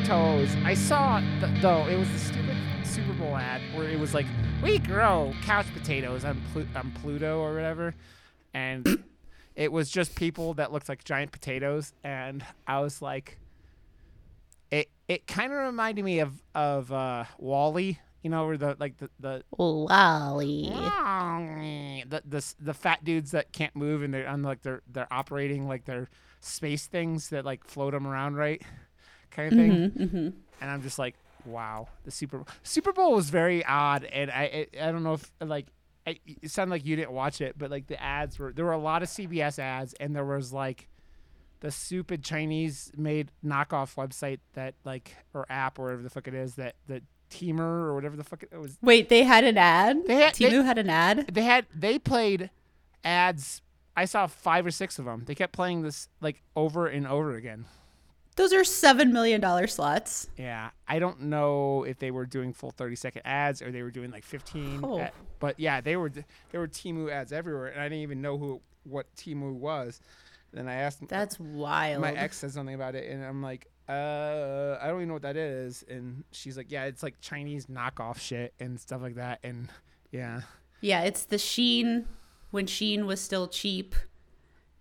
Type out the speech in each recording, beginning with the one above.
potatoes. I saw th- though it was the stupid Super Bowl ad where it was like we grow couch potatoes on, Plu- on Pluto or whatever, and it was just people that looked like giant potatoes, and I was like, it it kind of reminded me of of uh, WALL-E. You know, where the like the the Lolly. the the the fat dudes that can't move and they're on like they're they're operating like their space things that like float them around right kind of thing hmm and i'm just like wow the super Bowl. super bowl was very odd and i i, I don't know if like I, it sounded like you didn't watch it but like the ads were there were a lot of cbs ads and there was like the stupid chinese made knockoff website that like or app or whatever the fuck it is that that Temu or whatever the fuck it was Wait, they had an ad. They had- they- had an ad. they had they played ads i saw five or six of them they kept playing this like over and over again Those are seven million dollar slots. yeah i don't know if they were doing full 30 second ads or they were doing like 15 Oh. ad- but yeah they were there were Temu ads everywhere and i didn't even know who what Temu was then i asked That's wild. my ex said something about it and i'm like uh i don't even know what that is and she's like yeah it's like chinese knockoff shit and stuff like that and yeah Yeah, it's the Sheen when Sheen was still cheap.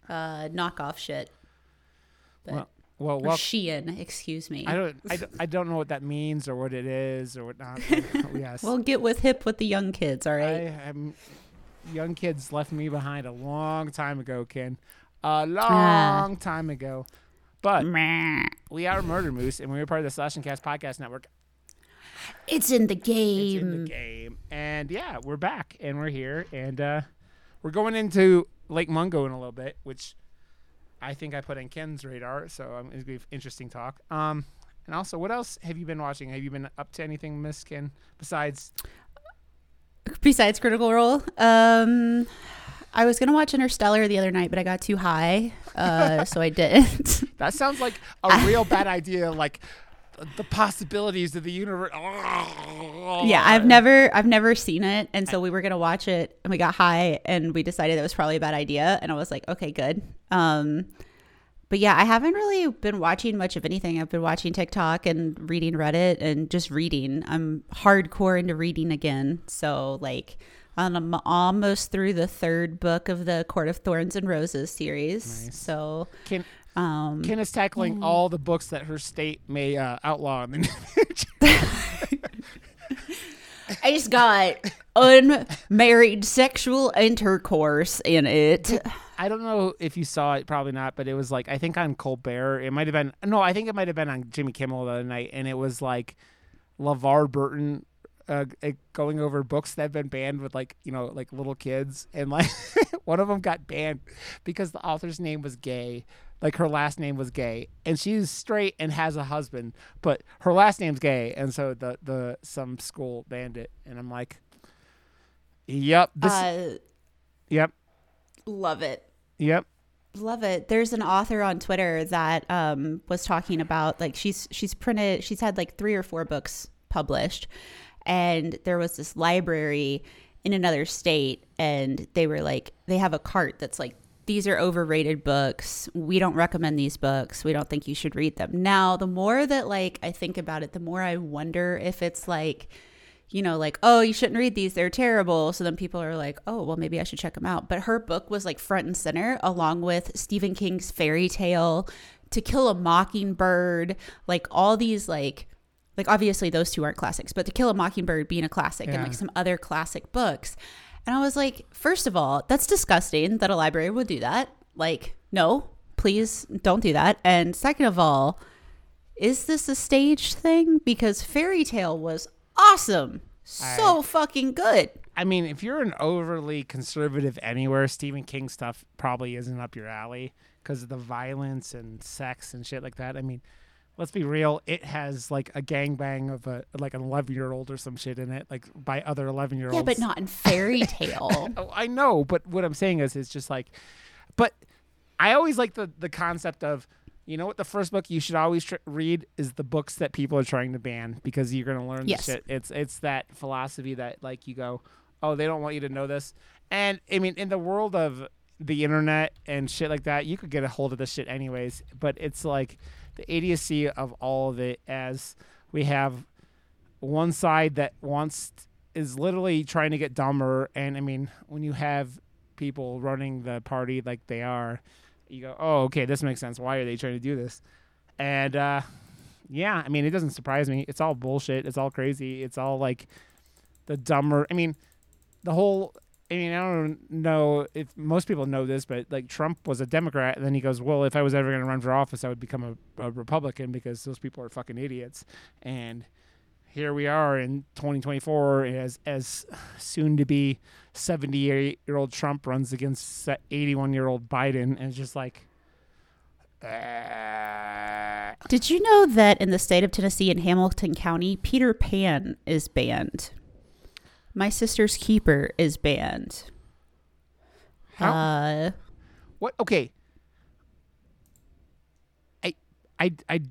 Uh, knockoff shit. But, well well, well Shein, excuse me. I don't, I don't, I don't know what that means or what it is or whatnot. yes. Well, get with hip with the young kids, all right? I am. Young kids left me behind a long time ago, Ken. A long Ah. time ago. But we are Murder Moose, and we are part of the Slash and Cast podcast network. It's in the game. It's in the game, and yeah, we're back, and we're here, and uh, we're going into Lake Mungo in a little bit, which I think I put on Ken's radar. So um, it's gonna be interesting talk. Um, and also, what else have you been watching? Have you been up to anything, Miss Ken, besides Besides Critical Role, um, I was gonna watch Interstellar the other night, but I got too high, uh, so I didn't. That sounds like a real bad idea. Like the possibilities of the universe. yeah, I've never, I've never seen it, and so we were gonna watch it, and we got high, and we decided that was probably a bad idea, and I was like, okay, good. Um, but yeah, I haven't really been watching much of anything. I've been watching TikTok and reading Reddit and just reading. I'm hardcore into reading again, so like. I'm almost through the third book of the Court of Thorns and Roses series. Nice. So, Ken, um, Ken is tackling all the books that her state may uh, outlaw. in the future. I just got unmarried sexual intercourse in it. I don't know if you saw it, probably not, but it was like I think on Colbert. It might have been no, I think it might have been on Jimmy Kimmel the other night, and it was like LeVar Burton uh, going over books that have been banned with like you know like little kids, and like one of them got banned because the author's name was gay. Like her last name was gay, and she's straight and has a husband, but her last name's gay, and so the the some school banned it, and I'm like, yep, this, Uh, yep, love it. yep. Love it. There's an author on Twitter that um, was talking about like she's she's printed she's had like three or four books published, and there was this library in another state, and they were like they have a cart that's like these are overrated books. We don't recommend these books. We don't think you should read them. Now, the more that like I think about it, the more I wonder if it's like you know, like, oh, you shouldn't read these, they're terrible. So then people are like, oh, well, maybe I should check them out. But her book was like front and center, along with Stephen King's Fairy Tale, To Kill a Mockingbird, like all these, like, like obviously those two aren't classics, but To Kill a Mockingbird being a classic and like some other classic books. And I was like, first of all, that's disgusting that a library would do that. Like, no, please don't do that. And second of all, is this a staged thing? Because Fairy Tale was awesome. So fucking good. I mean, if you're an overly conservative anywhere, Stephen King stuff probably isn't up your alley because of the violence and sex and shit like that. I mean, let's be real. It has like a gangbang of a like an 11 year old or some shit in it, like by other 11 year olds. Yeah, but not in Fairy Tale. Oh, I know, but what I'm saying is, it's just like, but I always like the the concept of, you know, what the first book you should always tr- read is the books that people are trying to ban because you're gonna learn Yes. the shit. It's it's that philosophy that like you go, oh, they don't want you to know this, and I mean, in the world of the internet and shit like that, you could get a hold of this shit anyways. But it's like the idiocy of all of it as we have one side that wants is literally trying to get dumber. And I mean when you have people running the party like they are you go oh okay this makes sense. Why are they trying to do this? And uh yeah I mean it doesn't surprise me. It's all bullshit. It's all crazy. It's all like the dumber I mean the whole I mean, I don't know if most people know this, but like Trump was a Democrat, and then he goes, "Well, if I was ever going to run for office, I would become a, a, Republican because those people are fucking idiots." And here we are in 2024, as as soon to be 78 year old Trump runs against 81 year old Biden, and it's just like. Uh, Did you know that in the state of Tennessee in Hamilton County, Peter Pan is banned? My Sister's Keeper is banned. How? Uh, what? Okay. I, I, I,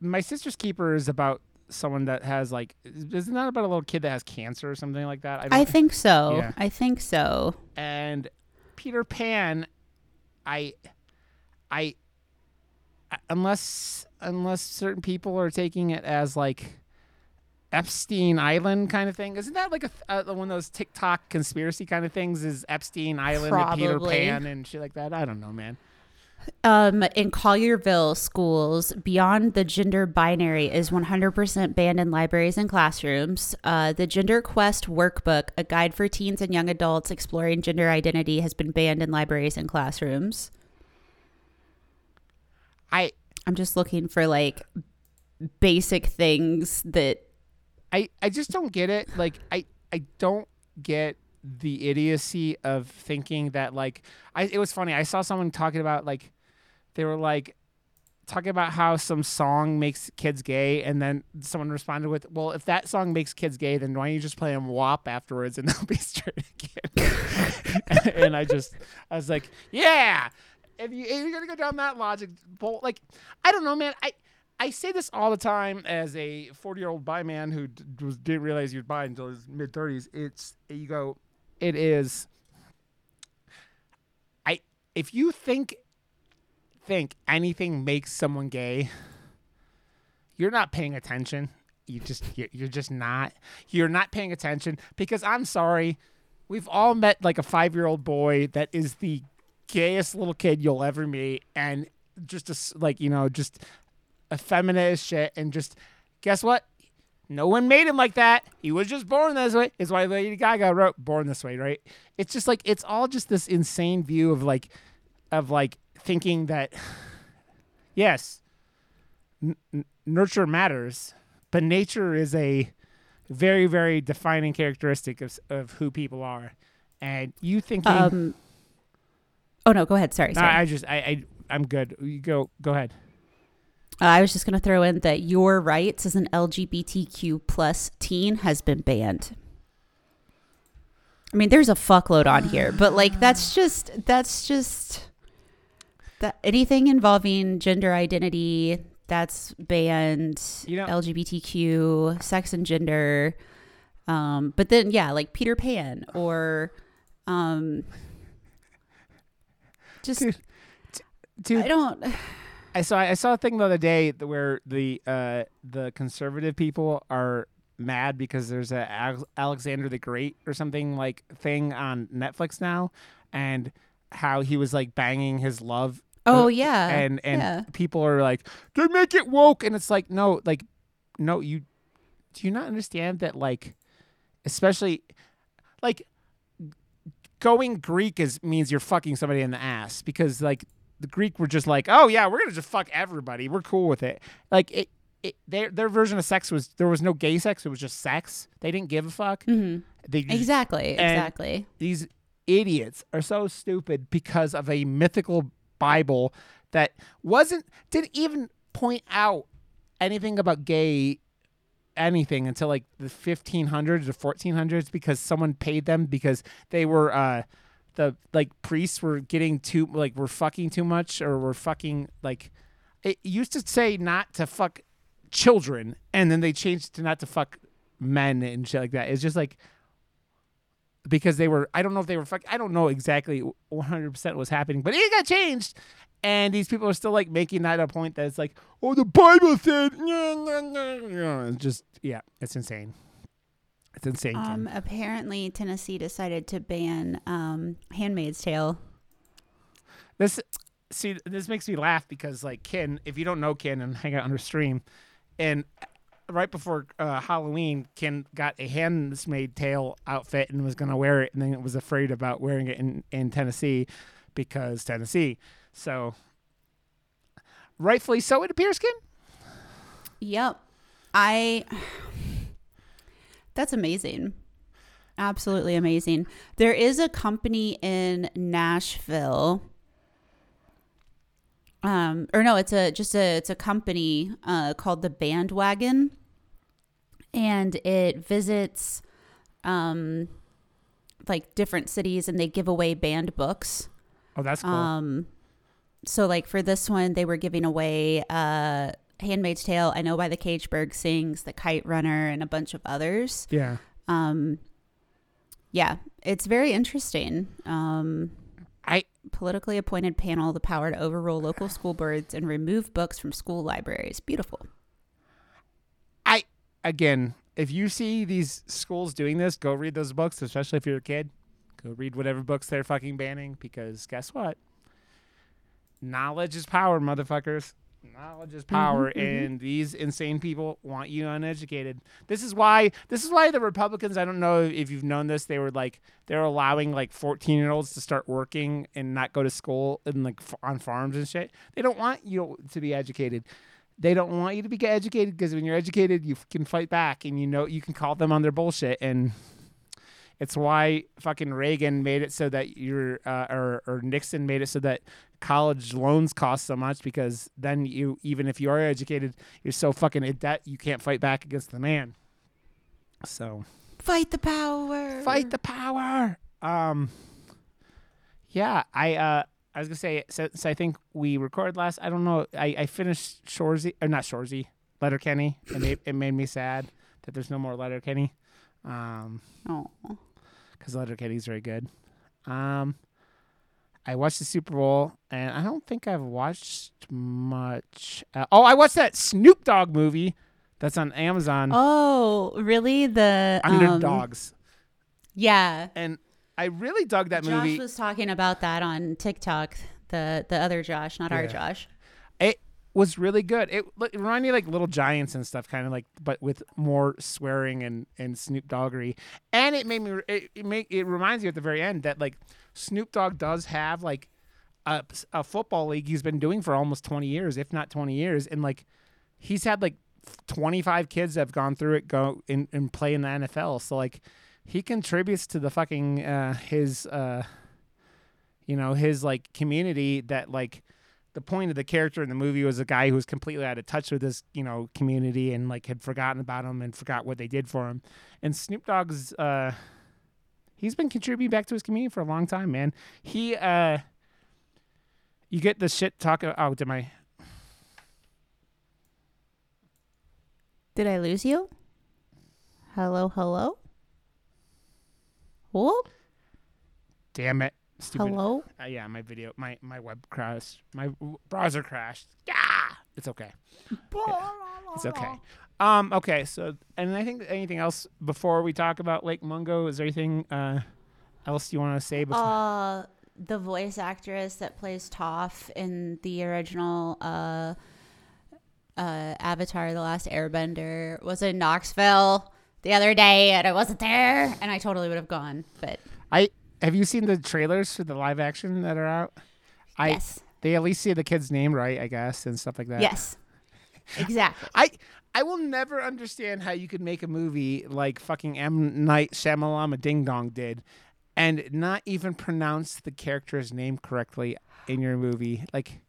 my sister's keeper is about someone that has like, isn't that about a little kid that has cancer or something like that? I, I think so. Yeah. I think so. And Peter Pan, I, I, unless unless certain people are taking it as like Epstein Island kind of thing. Isn't that like a, uh, one of those TikTok conspiracy kind of things? Is Epstein Island and Peter Pan and shit like that? I don't know, man. Um, in Collierville schools, Beyond the Gender Binary is 100% banned in libraries and classrooms. Uh, the Gender Quest Workbook, a guide for teens and young adults exploring gender identity, has been banned in libraries and classrooms. I I'm just looking for like basic things that I I just don't get it. Like I I don't get the idiocy of thinking that like I it was funny. I saw someone talking about like they were like talking about how some song makes kids gay and then someone responded with, "Well, if that song makes kids gay, then why don't you just play them WAP afterwards and they'll be straight again?" and I just I was like, "Yeah." If, you, you're gonna go down that logic, bolt, like I don't know, man. I I say this all the time as a 40 year old bi man who d- didn't realize was bi until his mid 30s. It's you go, it is. I if you think think anything makes someone gay, you're not paying attention. You just you're, just not. You're not paying attention because I'm sorry. We've all met like a five year old boy that is the gayest little kid you'll ever meet, and just a like you know just effeminate as shit, and just guess what? No one made him like that. He was just born this way. Is why Lady Gaga wrote "Born This Way," right? It's just like it's all just this insane view of like, of like thinking that, yes, n- nurture matters, but nature is a very very defining characteristic of of who people are, and you thinking. um Oh no, go ahead. Sorry, sorry. I just I, I I'm good. You go go ahead. Uh, I was just going to throw in that your rights as an LGBTQ plus teen has been banned. I mean, there's a fuckload on here, but like that's just that's just that anything involving gender identity that's banned. You know- LGBTQ, sex and gender. Um, but then yeah, like Peter Pan or um, just Dude, Dude, I don't. I saw I saw a thing the other day where the uh the conservative people are mad because there's a Alexander the Great or something like thing on Netflix now, and how he was like banging his love Oh Uh, yeah, and and yeah. people are like they make it woke and it's like no like no you do you not understand that like especially like going greek is means you're fucking somebody in the ass because like the greek were just like oh yeah we're gonna just fuck everybody. We're cool with it. Like it, it their their version of sex was there was no gay sex it was just sex. They didn't give a fuck. Hmm they Exactly, exactly. these idiots are so stupid because of a mythical Bible that wasn't didn't even point out anything about gay anything until like the 1500s or 1400s because someone paid them because they were uh the like priests were getting too like were fucking too much or were fucking like it used to say not to fuck children and then they changed to not to fuck men and shit like that it's just like because they were I don't know if they were fuck I don't know exactly 100% what was happening, but it got changed. And these people are still like making that a point that it's like, oh, the Bible said, just yeah, it's insane. It's insane. Um, apparently, Tennessee decided to ban um, *Handmaid's Tale*. This see this makes me laugh because like Ken, if you don't know Ken and hang out under stream, and right before uh, Halloween, Ken got a handmaid tale outfit and was gonna wear it, and then was afraid about wearing it in in Tennessee because Tennessee. So rightfully so, it appears, Ken. Yep, I. That's amazing. Absolutely amazing. There is a company in Nashville um, or no, it's a just a it's a company uh, called the Bandwagon, and it visits um, like different cities, and they give away banned books. Oh, that's cool. Um, so like for this one, they were giving away uh, *Handmaid's Tale*, "I Know Why the Cage Bird Sings," "The Kite Runner," and a bunch of others. yeah. Um, yeah, it's very interesting. Um, I politically appointed panel the power to overrule local school boards and remove books from school libraries. Beautiful. I again, if you see these schools doing this, go read those books, especially if you're a kid. Go read whatever books they're fucking banning because guess what? Knowledge is power, motherfuckers. Knowledge is power, Mhm, mhm. and these insane people want you uneducated. This is why. This is why the Republicans. I don't know if you've known this. They were like they're allowing like fourteen year olds to start working and not go to school and like f- on farms and shit. They don't want you to be educated. They don't want you to be educated because when you're educated, you can fight back and you know you can call them on their bullshit. And it's why fucking Reagan made it so that you're, uh, or or Nixon made it so that college loans cost so much because then you, even if you are educated, you're so fucking in debt you can't fight back against the man. So Fight the power. fight the power. Um, yeah, I uh, I was gonna say since I think we recorded last. I don't know. I I finished Shoresy or not Shoresy, Letterkenny. It made it made me sad that there's no more Letterkenny. Um, Oh, because Letterkenny's very good. Um, I watched the Super Bowl, and I don't think I've watched much. Uh, oh, I watched that Snoop Dogg movie that's on Amazon. oh, really? The um, Underdogs, yeah, and I really dug that Josh movie. Josh was talking about that on TikTok. The the other Josh, not our Josh. It was really good. It, it reminded me of, like Little Giants and stuff, kind of like, but with more swearing and and Snoop Doggery. And it made me. It, it make it reminds you at the very end that like Snoop Dogg does have like a, a football league he's been doing for almost twenty years, if not twenty years, and like he's had like twenty five kids that have gone through it go and, and play in the NFL. So like he contributes to the fucking uh, his uh, you know his like community that like the point of the character in the movie was a guy who was completely out of touch with his, you know, community and like had forgotten about him and forgot what they did for him. And Snoop Dogg's uh he's been contributing back to his community for a long time, man. He uh you get the shit talk oh did my Did I lose you? Hello, hello. Whoop. damn it. Stupid. Hello. Uh, yeah, my video my my web crashed. My browser crashed. Yeah. It's okay. It's okay. Um, okay, so and I think anything else before we talk about Lake Mungo? Is there anything uh, else you want to say before? Uh, the voice actress that plays Toph in the original uh, uh, Avatar: The Last Airbender was in Knoxville the other day, and I wasn't there, and I totally would have gone. But I have you seen the trailers for the live action that are out? I yes, they at least see the kid's name right, I guess, and stuff like that. yes, exactly. I I will never understand how you could make a movie like fucking M Night Shyamalama Ding Dong did, and not even pronounce the character's name correctly in your movie. Like,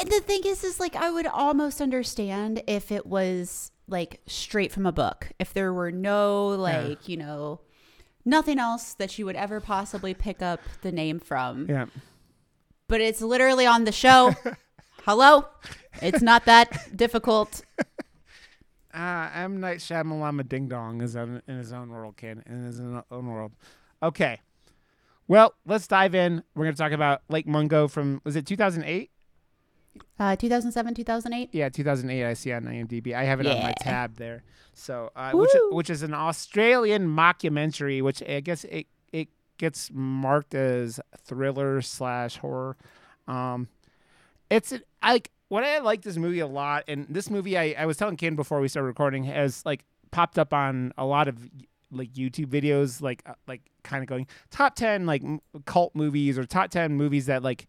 And the thing is, is like I would almost understand if it was like straight from a book. If there were no like you know nothing else that you would ever possibly pick up the name from. yeah, But it's literally on the show. Hello, it's not that difficult. Uh, M Night Shyamalama Ding Dong is in, in his own world, kid, in his own world. Okay. Well, let's dive in. We're going to talk about Lake Mungo from was it 2008? Uh, 2007, 2008. Yeah, 2008. I see on IMDb. I have it on my tab there. So, uh, which is, which is an Australian mockumentary, which I guess it it gets marked as thriller slash horror. Um, it's like what I like this movie a lot, and this movie I I was telling Ken before we started recording has like popped up on a lot of like YouTube videos, like uh, like kind of going top ten like m- cult movies or top ten movies that like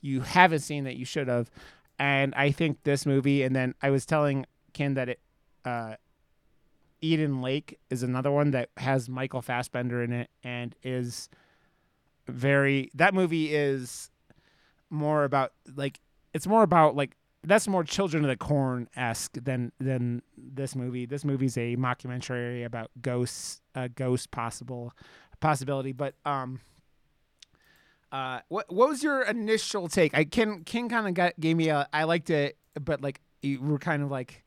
you haven't seen that you should have. And I think this movie, and then I was telling Ken that it, uh, Eden Lake is another one that has Michael Fassbender in it and is very. That movie is more about like it's more about like that's more Children of the Corn esque than than this movie. This movie's a mockumentary about ghosts, uh, ghost possible possibility, but um. Uh, what what was your initial take? I Ken Ken kind of got gave me a I liked it, but like you were kind of like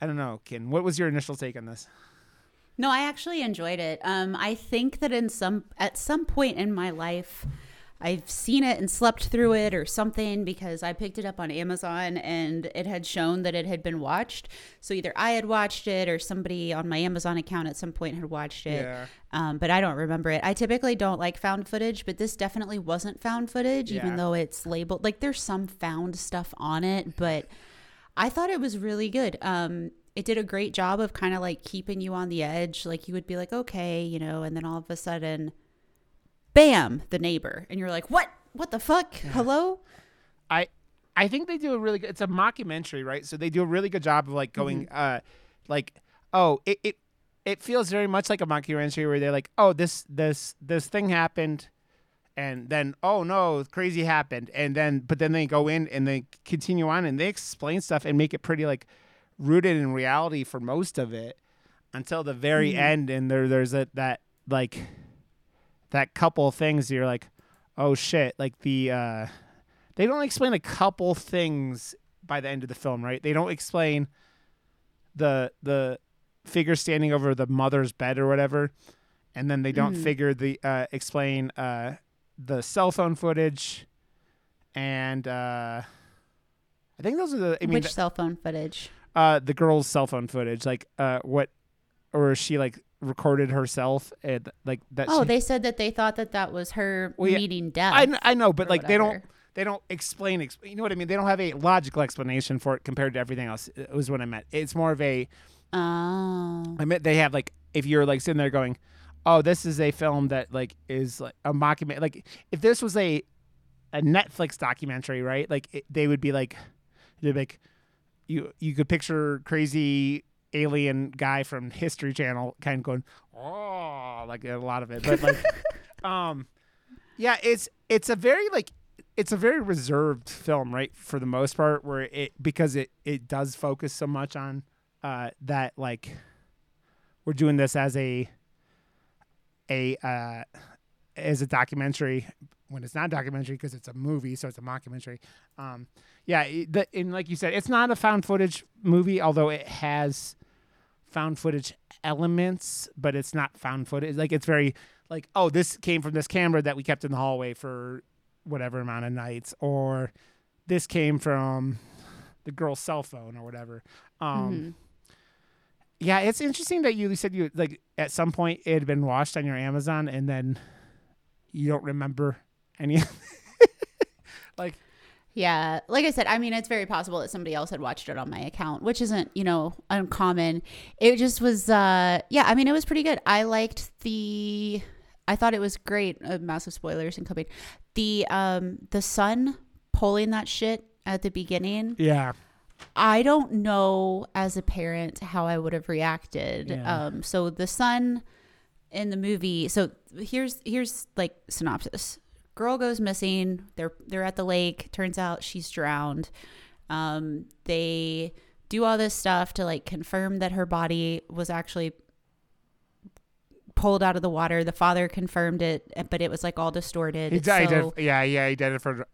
I don't know, Ken. What was your initial take on this? No, I actually enjoyed it. Um, I think that in some at some point in my life, I've seen it and slept through it or something because I picked it up on Amazon and it had shown that it had been watched. So either I had watched it or somebody on my Amazon account at some point had watched it. Yeah. Um, but I don't remember it. I typically don't like found footage, but this definitely wasn't found footage, Yeah. even though it's labeled like there's some found stuff on it. But I thought it was really good. Um, it did a great job of kind of like keeping you on the edge. Like you would be like, okay, you know, and then all of a sudden, bam, the neighbor, and you're like, what? What the fuck? Hello? I I think they do a really good. It's a mockumentary, right? So they do a really good job of like going, uh, like oh, it it it feels very much like a mockumentary where they're like, oh, this this this thing happened, and then oh no, crazy happened, and then but then they go in and they continue on and they explain stuff and make it pretty like rooted in reality for most of it until the very end, and there there's a that like that couple of things you're like, oh shit, like the uh they don't explain a couple things by the end of the film, right? They don't explain the the figure standing over the mother's bed or whatever, and then they don't Mhm. figure the uh, explain uh, the cell phone footage, and uh, I think those are the. I mean, Which cell phone footage? uh, the girl's cell phone footage, like uh, what, or is she like recorded herself and like that. Oh, she, they said that they thought that that was her Well, yeah, meeting death. I, I know, but like they don't they don't explain ex- you know what I mean they don't have a logical explanation for it compared to everything else it was what I meant it's more of a Oh. I meant they have like if you're like sitting there going oh this is a film that like is like a mockumentary like if this was a a Netflix documentary right like it, they would be like they'd be like you you could picture crazy alien guy from History Channel kind of going oh like a lot of it. But like um yeah it's it's a very like it's a very reserved film right for the most part where it because it it does focus so much on uh that like we're doing this as a a uh as a documentary when it's not a documentary because it's a movie so it's a mockumentary. Um yeah it, the, and like you said it's not a found footage movie although it has found footage elements but it's not found footage. Like it's very like oh this came from this camera that we kept in the hallway for whatever amount of nights or this came from the girl's cell phone or whatever. Um Mhm. yeah it's interesting that you said you like at some point it had been washed on your amazon and then you don't remember any like Yeah, like I said, I mean, it's very possible that somebody else had watched it on my account, which isn't, you know, uncommon. It just was, uh, yeah, I mean, it was pretty good. I liked the, I thought it was great. Uh, massive spoilers incoming. The, um, the son pulling that shit at the beginning. yeah I don't know as a parent how I would have reacted. Yeah. Um, so the son in the movie. So here's here's like synopsis. Girl goes missing. They're they're at the lake. Turns out she's drowned. Um, they do all this stuff to like confirm that her body was actually pulled out of the water. The father confirmed it, but it was like all distorted. he so, identif- yeah yeah he identified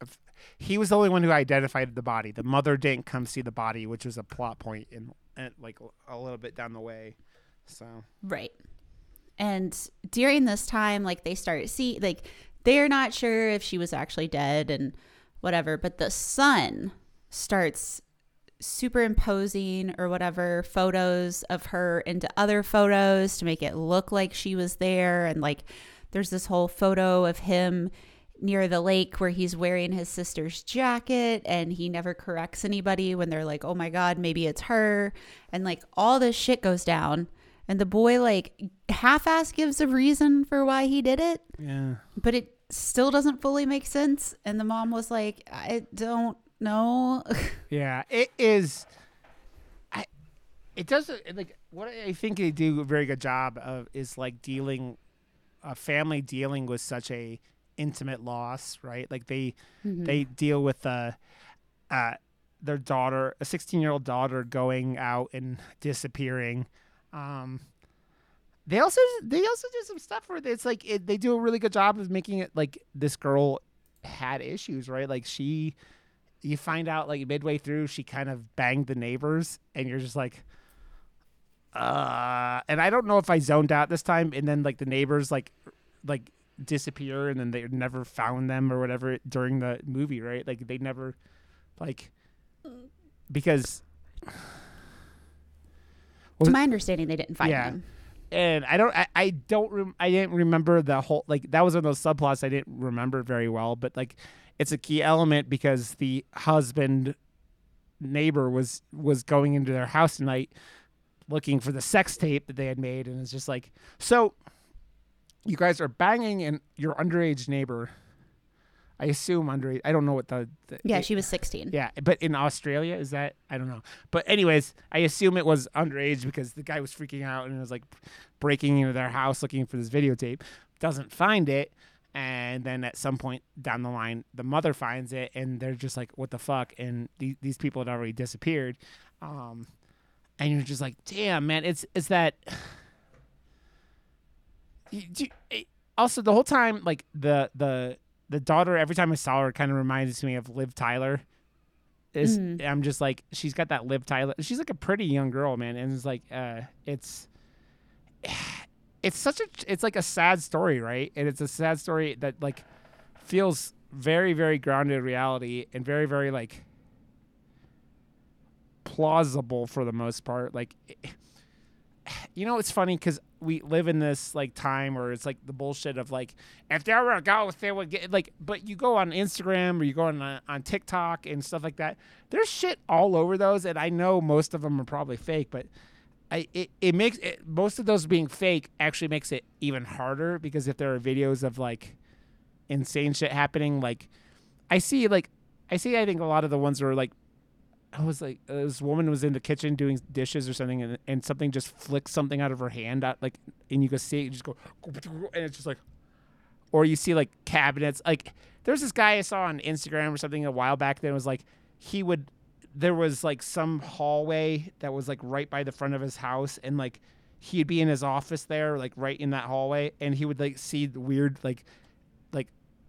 he was the only one who identified the body the mother didn't come see the body which was a plot point in, in like a little bit down the way so right. and during this time, like they start see like they're not sure if she was actually dead and whatever, but the son starts superimposing or whatever photos of her into other photos to make it look like she was there and like there's this whole photo of him near the lake where he's wearing his sister's jacket and he never corrects anybody when they're like, "Oh my god, maybe it's her." And like all this shit goes down and the boy like half-ass gives a reason for why he did it, Yeah. but it still doesn't fully make sense and the mom was like, "I don't know." Yeah, it is. I. It doesn't like what I think they do a very good job of is like dealing, a family dealing with such a intimate loss, right? Like they they deal with uh, uh, their daughter, a sixteen year old daughter, going out and disappearing. Um, they also they also do some stuff where it's like it, they do a really good job of making it like this girl had issues, right? Like she you find out like midway through she kind of banged the neighbors and you're just like uh and I don't know if I zoned out this time and then like the neighbors like like disappear and then they never found them or whatever during the movie, right? Like they never like because to my understanding, they didn't find Yeah. him. And I don't, I, I don't, rem- I didn't remember the whole like that was one of those subplots I didn't remember very well, but like it's a key element because the husband neighbor was was going into their house tonight looking for the sex tape that they had made, and it's just like so. You guys are banging and your underage neighbor. I assume underage. I don't know what the, the Yeah, it- she was 16. yeah, but in Australia, is that I don't know. But anyways, I assume it was underage because the guy was freaking out and was like breaking into their house looking for this videotape. Doesn't find it, and then at some point down the line, the mother finds it, and they're just like, "What the fuck?" And these these people had already disappeared. Um, and you're just like, "Damn, man, it's it's that." You- it- also, the whole time, like the the the daughter, every time I saw her, kind of reminds me of Liv Tyler is Mhm. I'm just like she's got that Liv Tyler. She's like a pretty young girl, man, and it's like uh, it's it's such a it's like a sad story, right? And it's a sad story that like feels very very grounded in reality and very very like plausible for the most part. Like you know, it's funny because we live in this like time where it's like the bullshit of like if there were a ghost, they would get like. But you go on Instagram or you go on uh, on TikTok and stuff like that. There's shit all over those, and I know most of them are probably fake, but. I, it, it makes it, most of those being fake actually makes it even harder because if there are videos of like insane shit happening, like I see like I see I think a lot of the ones where like I was like uh, this woman was in the kitchen doing dishes or something and, and something just flicks something out of her hand out like and you can see it you just go and it's just like or you see like cabinets like there's this guy I saw on Instagram or something a while back that was like he would there was like some hallway that was like right by the front of his house and like he'd be in his office there like right in that hallway and he would like see the weird like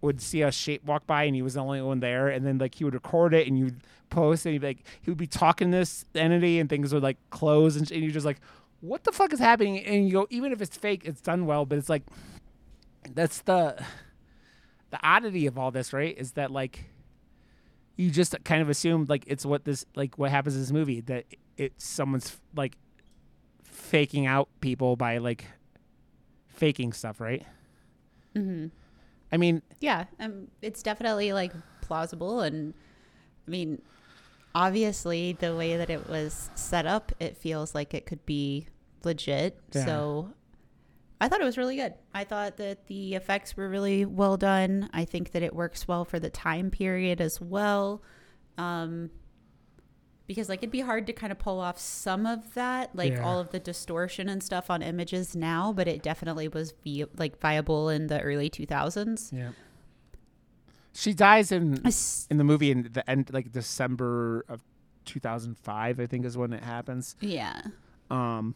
would see a shape walk by and he was the only one there. And then like he would record it and you'd post and he'd be like he would be talking to this entity and things would like close and, and you're just like what the fuck is happening? And you go even if it's fake it's done well but it's like that's the the oddity of all this right is that like you just kind of assume like it's what this like what happens in this movie that it's someone's like faking out people by like faking stuff right? Hmm i mean Yeah, um, it's definitely like plausible, and I mean, obviously, the way that it was set up, it feels like it could be legit. Yeah. So, I thought it was really good. I thought that the effects were really well done. I think that it works well for the time period as well. Um, because like it'd be hard to kind of pull off some of that, like Yeah. all of the distortion and stuff on images now, but it definitely was vi- like viable in the early 2000s. yeah she dies in s- in the movie in the end like december of 2005 i think is when it happens Yeah. um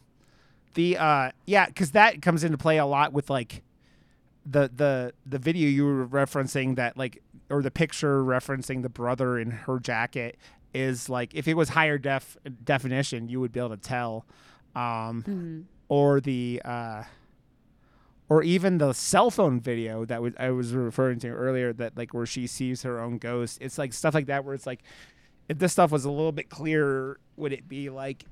the uh yeah because that comes into play a lot with like the the the video you were referencing that like or the picture referencing the brother in her jacket is like if it was higher def definition you would be able to tell um hmm or the uh or even the cell phone video that was I was referring to earlier that like where she sees her own ghost. It's like stuff like that where it's like if this stuff was a little bit clearer, would it be like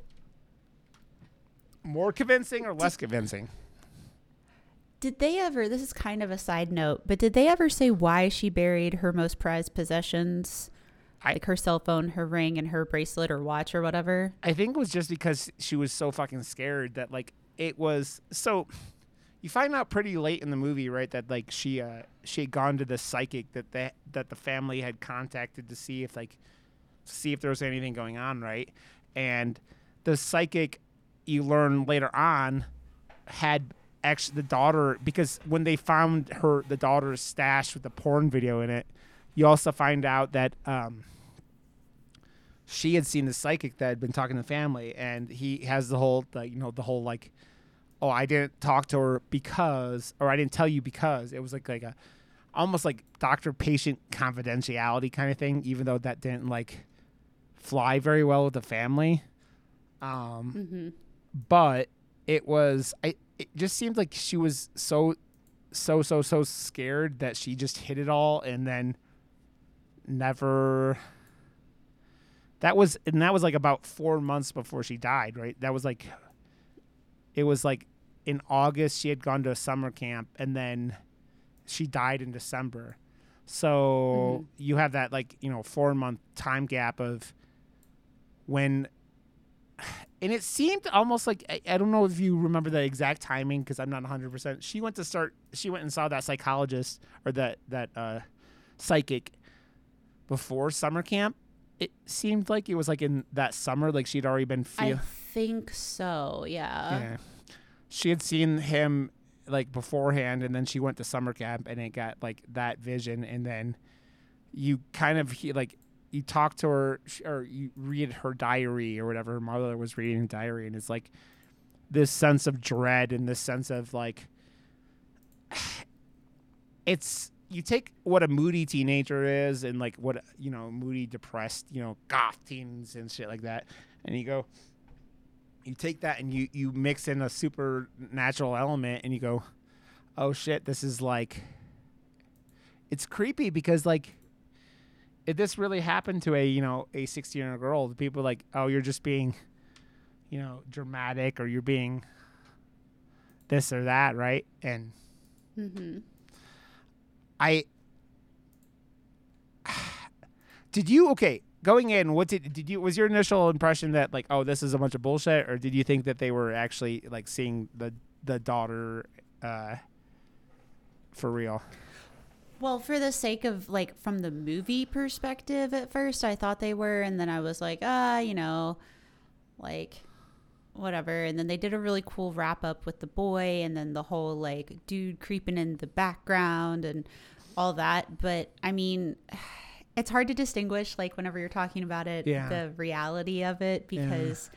more convincing or less convincing? Did they ever, this is kind of a side note, but did they ever say why she buried her most prized possessions? I- like her cell phone, her ring, and her bracelet or watch or whatever? I think it was just because she was so fucking scared that like it was so you find out pretty late in the movie, right, that like she uh she had gone to the psychic that the that the family had contacted to see if like see if there was anything going on, right? And the psychic you learn later on had actually the daughter because when they found her the daughter's stash with the porn video in it, you also find out that um she had seen the psychic that had been talking to the family and he has the whole like you know the whole like oh i didn't talk to her because or i didn't tell you because it was like like a almost like doctor patient confidentiality kind of thing even though that didn't like fly very well with the family um Mm-hmm. but it was I it just seemed like she was so so so so scared that she just hit it all and then never that was and that was like about 4 months before she died, right? That was like it was like in August she had gone to a summer camp and then she died in December. So you have that like, you know, 4 month time gap of when and it seemed almost like I, I don't know if you remember the exact timing because I'm not 100. percent She went to start. She went and saw that psychologist or that that uh, psychic before summer camp. It seemed like it was like in that summer, like she'd already been I think so, yeah. yeah, she had seen him like beforehand, and then she went to summer camp, and it got like that vision, and then you kind of he, like you talk to her or you read her diary or whatever her mother was reading diary and it's like this sense of dread and this sense of like it's you take what a moody teenager is and like what you know moody depressed you know goth teens and shit like that and you go you take that and you you mix in a supernatural element and you go oh shit this is like it's creepy because like if this really happened to a you know a 16 year old girl people are like oh you're just being you know dramatic or you're being this or that right and Mm-hmm. I did you okay going in what did did you was your initial impression that like oh this is a bunch of bullshit or did you think that they were actually like seeing the the daughter uh for real Well, for the sake of like from the movie perspective, at first I thought they were, and then I was like, ah, you know, like whatever. And then they did a really cool wrap up with the boy, and then the whole like dude creeping in the background and all that. But I mean, it's hard to distinguish like whenever you're talking about it, Yeah. the reality of it because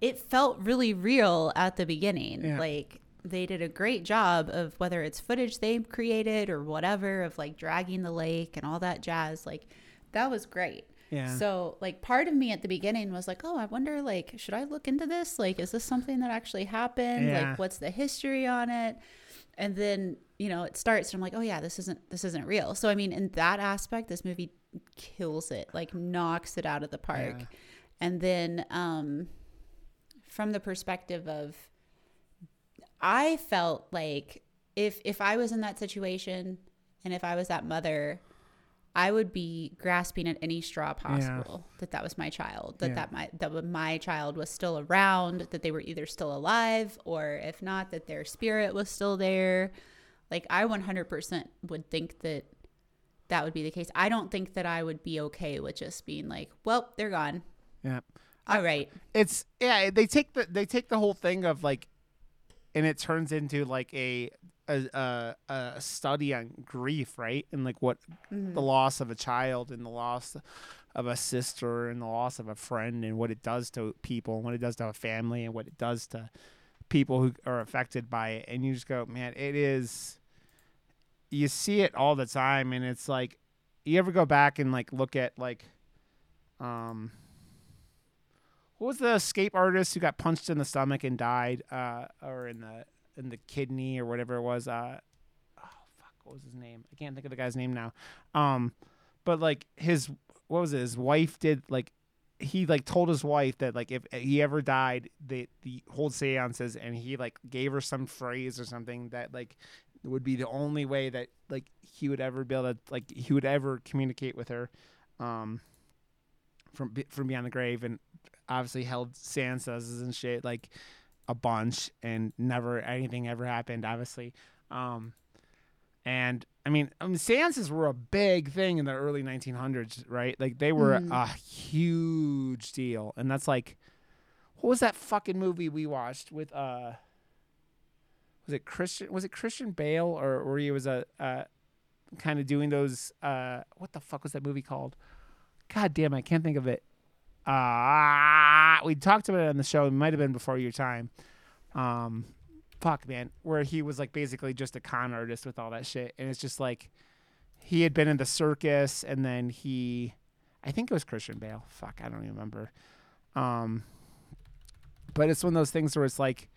it felt really real at the beginning. Yeah. Like they did a great job of whether it's footage they created or whatever of like dragging the lake and all that jazz. Like that was great. yeah So like part of me at the beginning was like, oh, I wonder like should I look into this? Like is this something that actually happened? Yeah. Like what's the history on it? And then, you know, it starts and I'm like, oh yeah, this isn't this isn't real. So I mean, in that aspect, this movie kills it, like knocks it out of the park. Yeah. And then um from the perspective of I felt like if if I was in that situation and if I was that mother, I would be grasping at any straw possible that that was my child, that Yeah. that my that my child was still around, that they were either still alive or if not that their spirit was still there. Like I 100% would think that that would be the case. I don't think that I would be okay with just being like, well, they're gone. yeah All right. it's yeah they take the they take the whole thing of like and it turns into like a a a, a study on grief right and like what Mm-hmm. the loss of a child and the loss of a sister and the loss of a friend and what it does to people and what it does to a family and what it does to people who are affected by it and you just go man it is you see it all the time and it's like you ever go back and like look at like um what was the escape artist who got punched in the stomach and died uh or in the in the kidney or whatever it was. Uh, oh fuck, what was his name? I can't think of the guy's name now. Um, but like his what was it? His wife did like he like told his wife that like if he ever died, they the hold seances, and he like gave her some phrase or something that like would be the only way that like he would ever be able to like he would ever communicate with her, um, from from beyond the grave, and obviously held seances and shit like a bunch, and never anything ever happened, obviously, um, and I mean, I mean, seances were a big thing in the early 1900s, right? Like they were Mhm. a huge deal, and that's like, what was that fucking movie we watched with uh, was it Christian? Was it Christian Bale or or he was a uh, kind of doing those uh, what the fuck was that movie called? God damn, I can't think of it. Ah, we talked about it on the show. It might have been before your time. Um, fuck man where he was like basically just a con artist with all that shit and it's just like he had been in the circus and then he i think it was christian bale fuck i don't even remember um but it's one of those things where it's like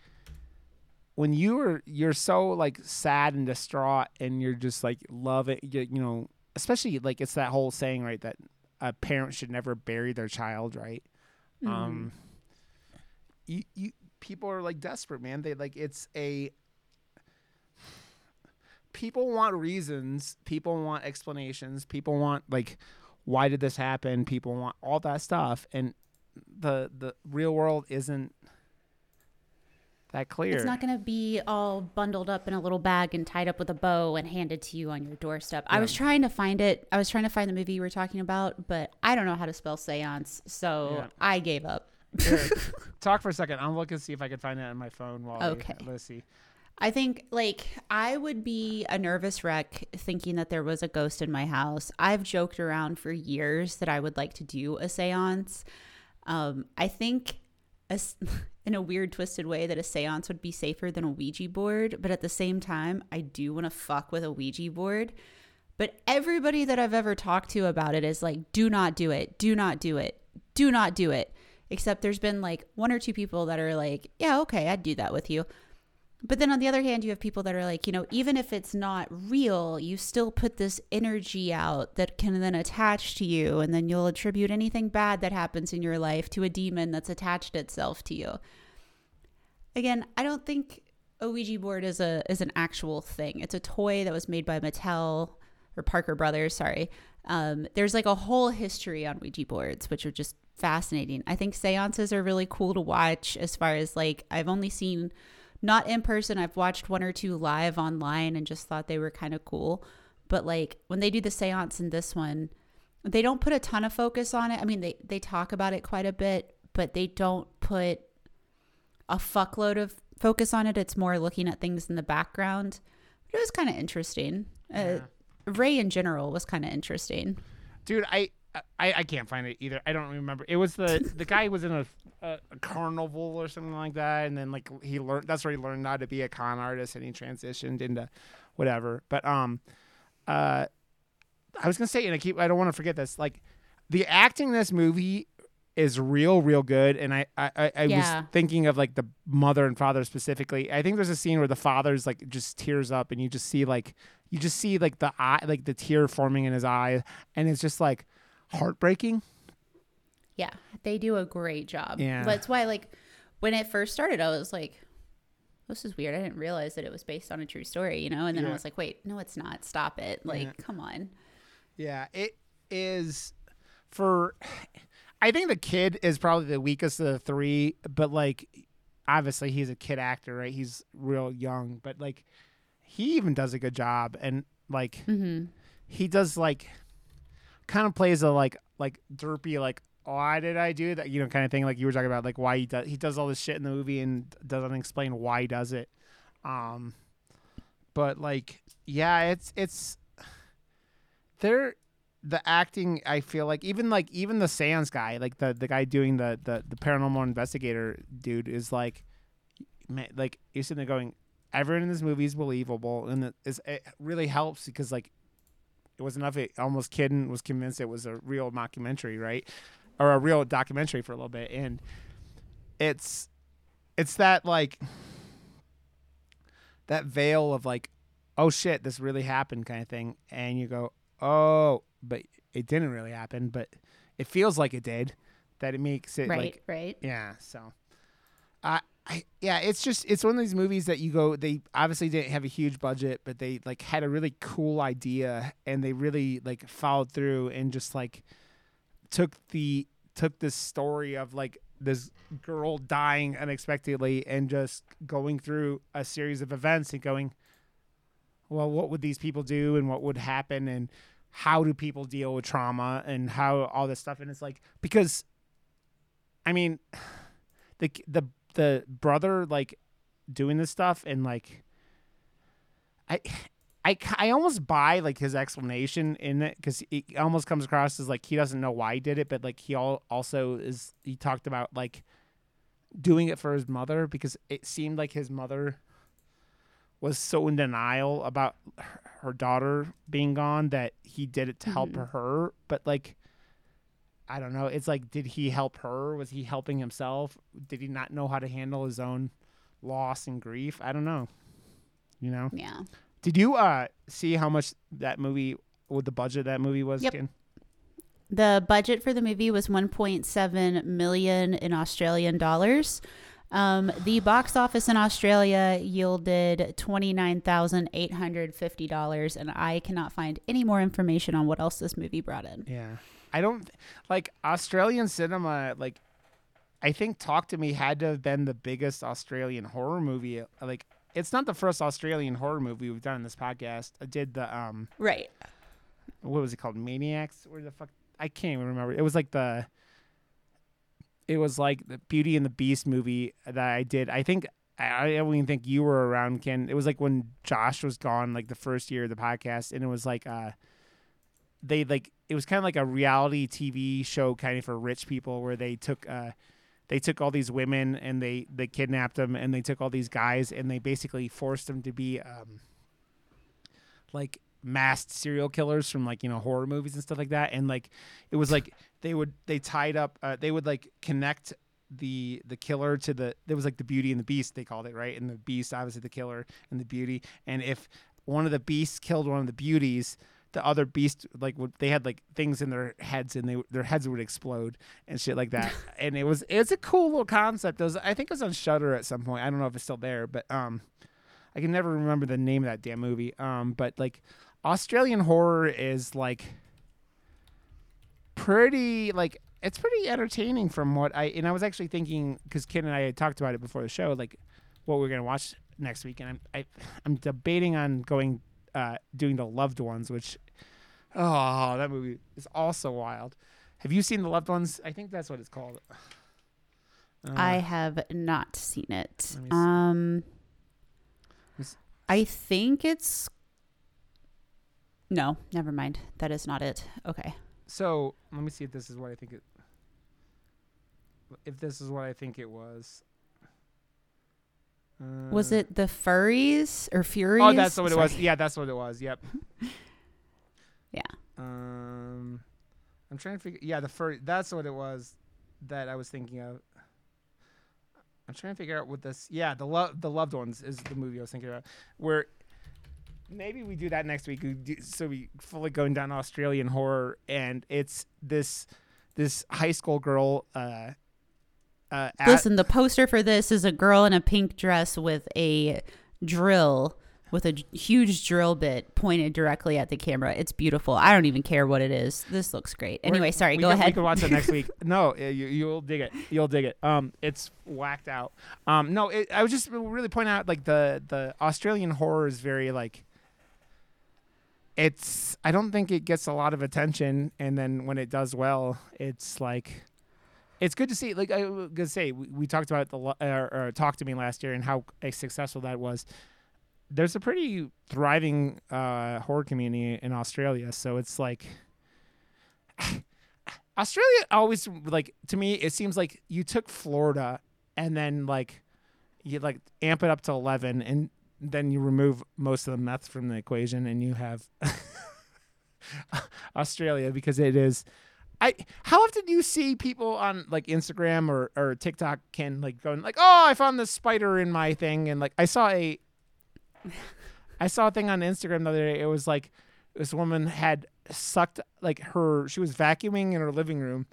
when you are you're so like sad and distraught and you're just like love it you, you know especially like it's that whole saying right that a parent should never bury their child right? Mm-hmm. um you you people are like desperate man. They like it's a people want reasons. People want explanations. People want like why did this happen? People want all that stuff. And the the real world isn't that clear It's not going to be all bundled up in a little bag and tied up with a bow and handed to you on your doorstep. I was trying to find it. I was trying to find the movie you were talking about, but I don't know how to spell seance, so Yeah. I gave up. Here, talk for a second i'll look and see if i can find that on my phone while Okay. we, let's see I think like I would be a nervous wreck thinking that there was a ghost in my house. I've joked around for years that I would like to do a séance. Um, I think a in a weird twisted way that a séance would be safer than a Ouija board, but at the same time, I do want to fuck with a Ouija board. But everybody that I've ever talked to about it is like, do not do it. Do not do it. Do not do it. Except there's been like one or two people that are like, yeah, okay, I'd do that with you. But then on the other hand, you have people that are like, you know, even if it's not real, you still put this energy out that can then attach to you. And then you'll attribute anything bad that happens in your life to a demon that's attached itself to you. Again, I don't think a Ouija board is a is an actual thing. It's a toy that was made by Mattel or Parker Brothers, sorry. Um, there's like a whole history on Ouija boards, which are just fascinating. I think seances are really cool to watch as far as like I've only seen not in person. I've watched one or two live online and just thought they were kind of cool. But like when they do the seance in this one, they don't put a ton of focus on it. I mean, they they talk about it quite a bit, but they don't put a fuckload of focus on it. It's more looking at things in the background. But it was kind of interesting. Uh, Ray in general was kind of interesting. dude i I, I can't find it either. I don't remember. It was the the guy was in a, a, a carnival or something like that, and then like he learned. That's where he learned how to be a con artist, and he transitioned into whatever. But um, uh, I was gonna say, and I keep I don't want to forget this. Like the acting in this movie is real, real good, and I I, I, I Yeah. was thinking of like the mother and father specifically. I think there's a scene where the father's like just tears up, and you just see like you just see like the eye, like the tear forming in his eye, and it's just like heartbreaking. Yeah, they do a great job. Yeah. That's why, like, when it first started, I was like, this is weird. I didn't realize that it was based on a true story, you know? And then Yeah. I was like, wait, no, it's not. Stop it. Like, Yeah. come on. Yeah, it is for I think the kid is probably the weakest of the three, but like obviously he's a kid actor, right? He's real young, but like he even does a good job and like Mm-hmm. he does like kind of plays a like like derpy like why did I do that? You know kind of thing like you were talking about like why he does he does all this shit in the movie and doesn't explain why he does it. Um but like yeah it's it's they're the acting I feel like even like even the Sans guy like the the guy doing the the, the paranormal investigator dude is like man, like you're sitting there going everyone in this movie is believable and it, is, it really helps because like it was enough it almost kid was convinced it was a real mockumentary right or a real documentary for a little bit and it's it's that like that veil of like, oh shit, this really happened kind of thing, and you go, oh, but it didn't really happen, but it feels like it did. That it makes it right, like right. yeah. So, I, I, yeah, it's just it's one of these movies that you go. They obviously didn't have a huge budget, but they like had a really cool idea, and they really like followed through and just like took the took this story of like this girl dying unexpectedly and just going through a series of events and going, well, what would these people do and what would happen and how do people deal with trauma and how all this stuff and it's like because I mean, the the the brother like doing this stuff and like I. I, I almost buy like his explanation in it because it almost comes across as like he doesn't know why he did it, but like he all also is he talked about like doing it for his mother because it seemed like his mother was so in denial about her- her daughter being gone that he did it to help Mhm. her, but like I don't know. It's like, did he help her? Was he helping himself? Did he not know how to handle his own loss and grief? I don't know. You know? Yeah. Did you uh see how much that movie, what the budget of that movie was? Yep. Ken? The budget for the movie was 1.7 million in Australian dollars. Um, the box office in Australia yielded $29,850, and I cannot find any more information on what else this movie brought in. Yeah. I don't like Australian cinema. Like, I think Talk to Me had to have been the biggest Australian horror movie. Like, it's not the first Australian horror movie we've done in this podcast. I did the um, Right. what was it called? Maniacs? Where the fuck? I can't even remember. It was like the. It was like the Beauty and the Beast movie that I did. I think I, I don't even think you were around, Ken. It was like when Josh was gone, like the first year of the podcast, and it was like uh, they like it was kind of like a reality TV show, kind of for rich people, where they took uh, they took all these women and they they kidnapped them, and they took all these guys, and they basically forced them to be um, like masked serial killers from like you know horror movies and stuff like that. And like it was like they would they tied up uh, they would like connect the the killer to the there was like the beauty and the beast they called it right? And the beast obviously the killer and the beauty. And if one of the beasts killed one of the beauties the other beast like would they had like things in their heads and they their heads would explode and shit like that. And it was it's a cool little concept. It was i think it was on shutter at some point. I don't know if it's still there but um i can never remember the name of that damn movie. Um but like Australian horror is like pretty like it's pretty entertaining from what I and I was actually thinking because Ken and I had talked about it before the show like what we're gonna watch next week. And I'm I, I'm debating on going uh doing the loved ones which oh that movie is also wild. Have you seen the loved ones? I think that's what it's called. Uh, I have not seen it. Um, I think it's. No, never mind. That is not it. Okay. So let me see if this is what I think it. If this is what I think it was. Uh, Was it the furries or furies? Oh, that's what it was. Sorry. Yeah, that's what it was. Yep. Yeah. Um, I'm trying to figure. Yeah, the first. That's what it was that I was thinking of. I'm trying to figure out what this. Yeah, the love the loved ones is the movie I was thinking about. Where maybe we do that next week. We do, so we fully going down Australian horror, and it's this this high school girl. Uh, uh, Listen, the poster for this is a girl in a pink dress with a drill, with a huge drill bit pointed directly at the camera. It's beautiful. I don't even care what it is. This looks great. We're- Anyway, sorry. Go Ken, We can watch it next week. No, you, you'll dig it. You'll dig it. Um, it's whacked out. Um, no, it, I was just really pointing out like the the Australian horror is very like. It's. I don't think it gets a lot of attention, and then when it does well, it's like. It's good to see. Like I was gonna say, we, we talked about the or, or talk to me last year and how uh, successful that was. There's a pretty thriving uh, horror community in Australia, so it's like Australia always like to me it seems like you took Florida and then like you like amp it up to 11 and then you remove most of the meth from the equation and you have Australia because it is I how often do you see people on like Instagram or, or TikTok can like going like oh I found this spider in my thing and like I saw a I saw a thing on Instagram the other day. It was like this woman had sucked like her. She was vacuuming in her living room,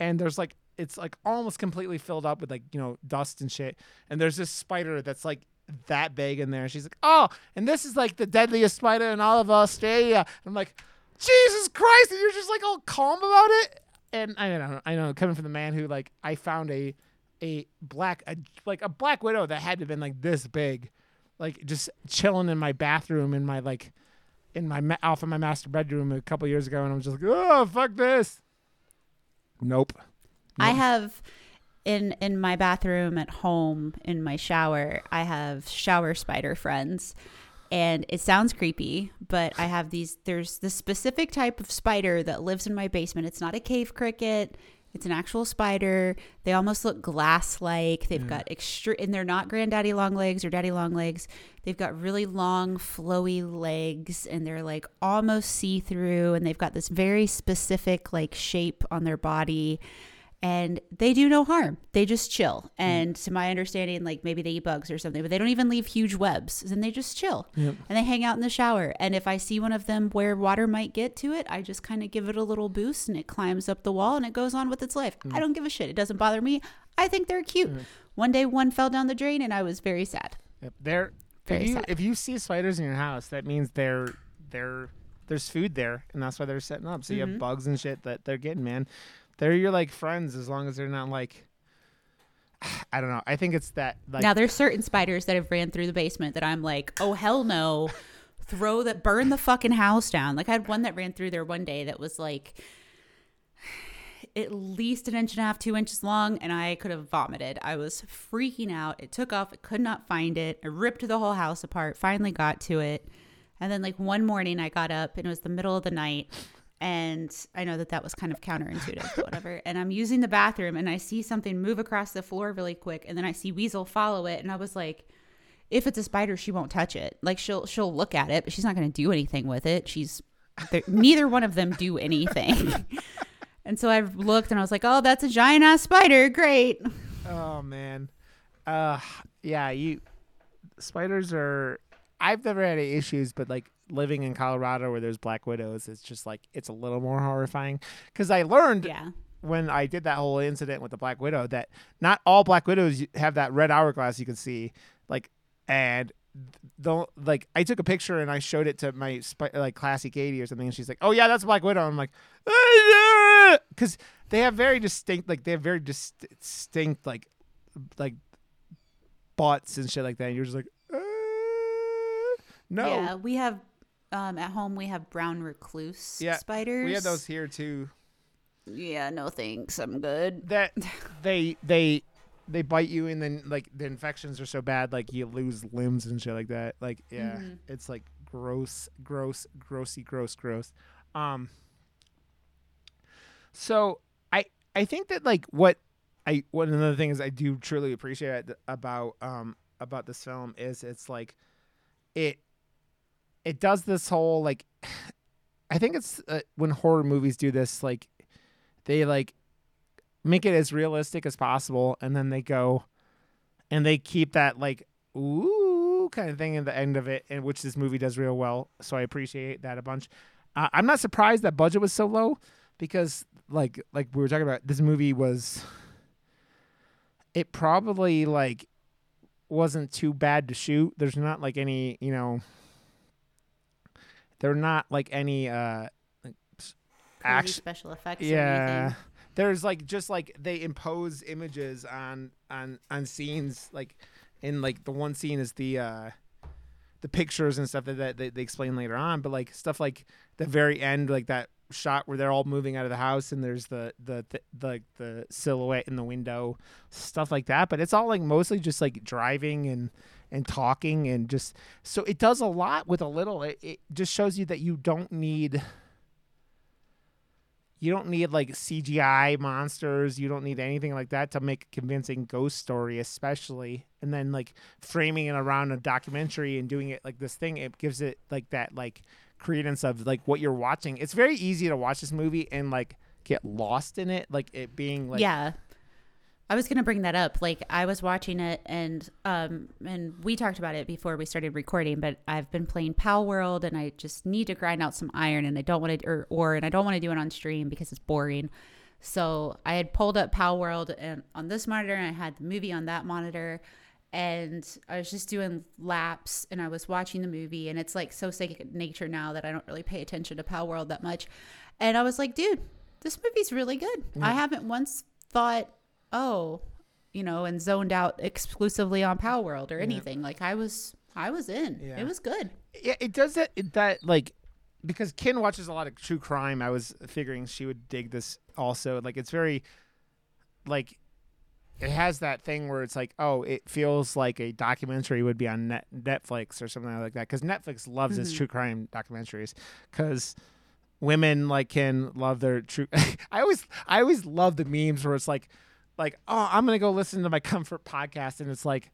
and there's like it's like almost completely filled up with like you know dust and shit. And there's this spider that's like that big in there. And she's like, oh, and this is like the deadliest spider in all of Australia. I'm like, Jesus Christ! And you're just like all calm about it. And I know, I know, coming from the man who like I found a a black a, like a black widow that had to have been like this big, like just chilling in my bathroom in my like in my ma- off in my master bedroom a couple years ago, and I'm just like, oh fuck this. Nope. I have in in my bathroom at home in my shower, I have shower spider friends. And it sounds creepy, but I have these there's this specific type of spider that lives in my basement. It's not a cave cricket. It's an actual spider. They almost look glass like. They've got extra and they're not granddaddy long legs or daddy long legs. They've got really long flowy legs and they're like almost see-through and they've got this very specific like shape on their body and they do no harm. They just chill. Mm. And to my understanding, like maybe they eat bugs or something, but they don't even leave huge webs. And they just chill Yep. and they hang out in the shower. And if I see one of them where water might get to it, I just kind of give it a little boost and it climbs up the wall and it goes on with its life. I mm. don't give a shit. It doesn't bother me. I think they're cute. Mm. One day one fell down the drain and I was very sad. Yep. There. Very if you sad. if you see spiders in your house, that means they're they're there's food there, and that's why they're setting up. So you Mm-hmm. have bugs and shit that they're getting, man. They're your like friends as long as they're not like. I don't know. I think it's that like now there's certain spiders that have ran through the basement that I'm like, oh hell no, throw that, burn the fucking house down. Like I had one that ran through there one day that was like at least an inch and a half, two inches long, and I could have vomited. I was freaking out. It took off. I could not find it. I ripped the whole house apart. Finally got to it, and then like one morning I got up and it was the middle of the night. And I know that that was kind of counterintuitive, but whatever. And I'm using the bathroom and I see something move across the floor really quick. And then I see Weasel follow it. And I was like, if it's a spider, she won't touch it. Like she'll she'll look at it, but she's not going to do anything with it. She's neither one of them do anything. and so I looked and I was like, oh, that's a giant ass spider. Great. Oh man, uh, yeah. You spiders are. I've never had any issues, but like living in Colorado where there's black widows, it's just like it's a little more horrifying. Because I learned Yeah. when I did that whole incident with the black widow that not all black widows have that red hourglass you can see, like, and don't like. I took a picture and I showed it to my like classy Katie or something, and she's like, "Oh yeah, that's a black widow." I'm like, because they have very distinct, like they have very dis- distinct, like, like butts and shit like that. And you're just like, uh, no. Yeah. We have um, at home we have brown recluse Yeah, spiders. We had those here too. Yeah. No thanks. I'm good. that they they they bite you and then like the infections are so bad like you lose limbs and shit like that like yeah Mhm. it's like gross gross grossy gross gross um so i i think that like what i one of the things i do truly appreciate about um about this film is it's like it it does this whole like i think it's uh, when horror movies do this like they like make it as realistic as possible and then they go and they keep that like ooh kind of thing in the end of it and which this movie does real well so i appreciate that a bunch. Uh, i'm not surprised that budget was so low because like like we were talking about this movie was it probably like wasn't too bad to shoot. There's not like any you know they're not like any uh like, action special effects. Or yeah anything. there's like just like they impose images on on on scenes like in like the one scene is the uh the pictures and stuff that, that they, they explain later on but like stuff like the very end like that shot where they're all moving out of the house and there's the the the the, the silhouette in the window stuff like that but it's all like mostly just like driving and and talking and just so it does a lot with a little it, it just shows you that you don't need you don't need like CGI monsters. You don't need anything like that to make a convincing ghost story, especially. And then like framing it around a documentary and doing it like this thing, it gives it like that like credence of like what you're watching. It's very easy to watch this movie and like get lost in it, like it being like yeah. I was gonna bring that up. Like I was watching it, and um, and we talked about it before we started recording. But I've been playing Palworld, and I just need to grind out some iron, and I don't want to, or, or and I don't want to do it on stream because it's boring. So I had pulled up Palworld and on this monitor, and I had the movie on that monitor, and I was just doing laps, and I was watching the movie, and it's like so second nature now that I don't really pay attention to Palworld that much, and I was like, dude, this movie's really good. I haven't once thought oh, you know, and zoned out exclusively on Palworld or anything. Like I was, I was in. Yeah. It was good. Yeah, it does that. It, that like because Ken watches a lot of true crime. I was figuring she would dig this also. Like it's very like it has that thing where it's like, oh, it feels like a documentary would be on net, Netflix or something like that. Because Netflix loves its Mhm. true crime documentaries. Because women like can love their true. I always, I always love the memes where it's like, like, oh, I'm gonna go listen to my comfort podcast, and it's like.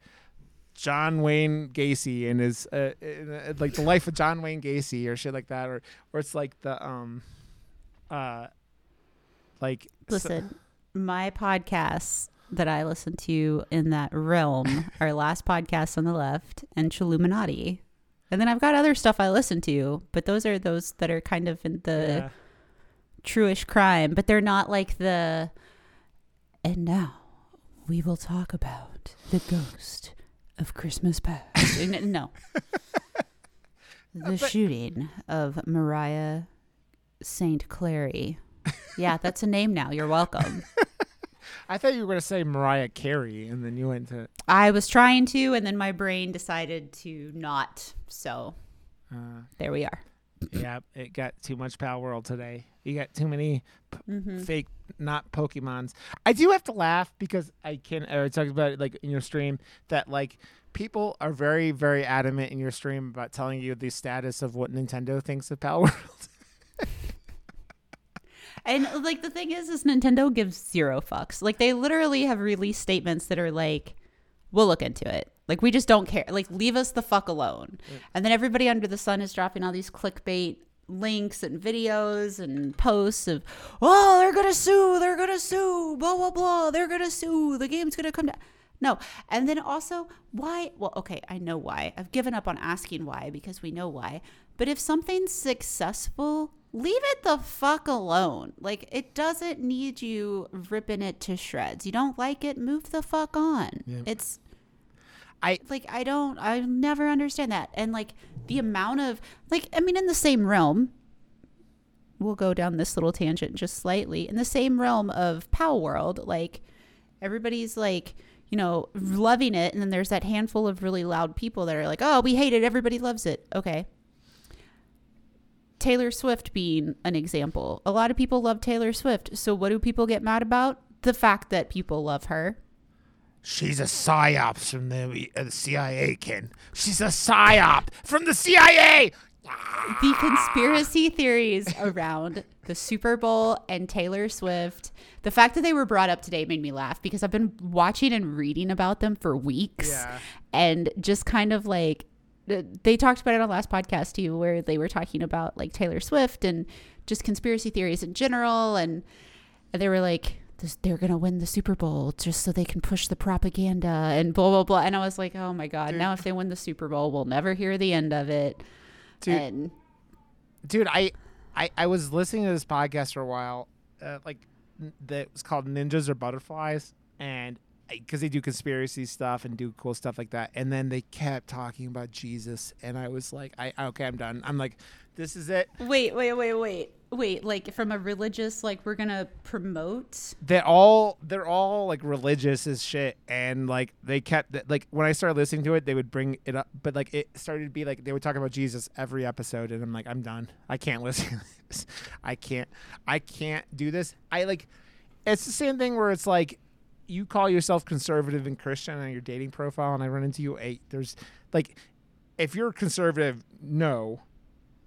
John Wayne Gacy and his uh, uh, like the life of John Wayne Gacy or shit like that, or or it's like the um, uh, like so- Listen, my podcasts that I listen to in that realm are Last Podcast on the Left and Chilluminati. And then I've got other stuff I listen to, but those are those that are kind of in the yeah. truish crime, but they're not like the. And now we will talk about the ghost of Christmas past. No. The shooting of Mariah St. Clary. Yeah, that's a name now. You're welcome. I thought you were gonna say Mariah Carey, and then you went to. I was trying to, and then my brain decided to not. So Uh, there we are. yeah, it got too much Palworld today. You got too many Mm-hmm. fake, not Pokemons. I do have to laugh because I can. I talked about it like in your stream that like people are very, very adamant in your stream about telling you the status of what Nintendo thinks of Pal World. And like the thing is, is Nintendo gives zero fucks. Like they literally have released statements that are like, "We'll look into it." Like we just don't care. Like leave us the fuck alone. And then everybody under the sun is dropping all these clickbait links and videos and posts of, "Oh, they're gonna sue. They're gonna sue. Blah blah blah. They're gonna sue. The game's gonna come down." No. And then also, why? Well, okay, I know why. I've given up on asking why because we know why. But if something's successful, leave it the fuck alone. Like, it doesn't need you ripping it to shreds. You don't like it, move the fuck on. Yeah. It's. I- like I don't I never understand that. And like the amount of like I mean in the same realm we'll go down this little tangent just slightly. In the same realm of Palworld like everybody's like you know loving it. And then there's that handful of really loud people that are like oh we hate it. Everybody loves it. Okay. Taylor Swift being an example. A lot of people love Taylor Swift. So what do people get mad about? The fact that people love her She's a psyops from the, uh, the CIA, Ken. She's a psyop from the CIA. the conspiracy theories around the Super Bowl and Taylor Swift. The fact that they were brought up today made me laugh because I've been watching and reading about them for weeks Yeah. and just kind of like they talked about it on last podcast too where they were talking about like Taylor Swift and just conspiracy theories in general and they were like this, they're gonna win the Super Bowl just so they can push the propaganda and blah blah blah. And I was like oh my god Dude. now if they win the Super Bowl we'll never hear the end of it. Dude, and dude I, I i was listening to this podcast for a while uh, like that was called ninjas or butterflies and because they do conspiracy stuff and do cool stuff like that. And then they kept talking about jesus and i was like i okay i'm done. I'm like this is it. Wait, wait, wait, wait, wait. Like from a religious, like we're gonna promote. they're all they're all like religious as shit and like they kept like when i started listening to it they would bring it up but like it started to be like they would talk about jesus every episode and i'm like i'm done i can't listen i can't i can't do this i like it's the same thing where it's like you call yourself conservative and christian on your dating profile and i run into you eight there's like if you're conservative no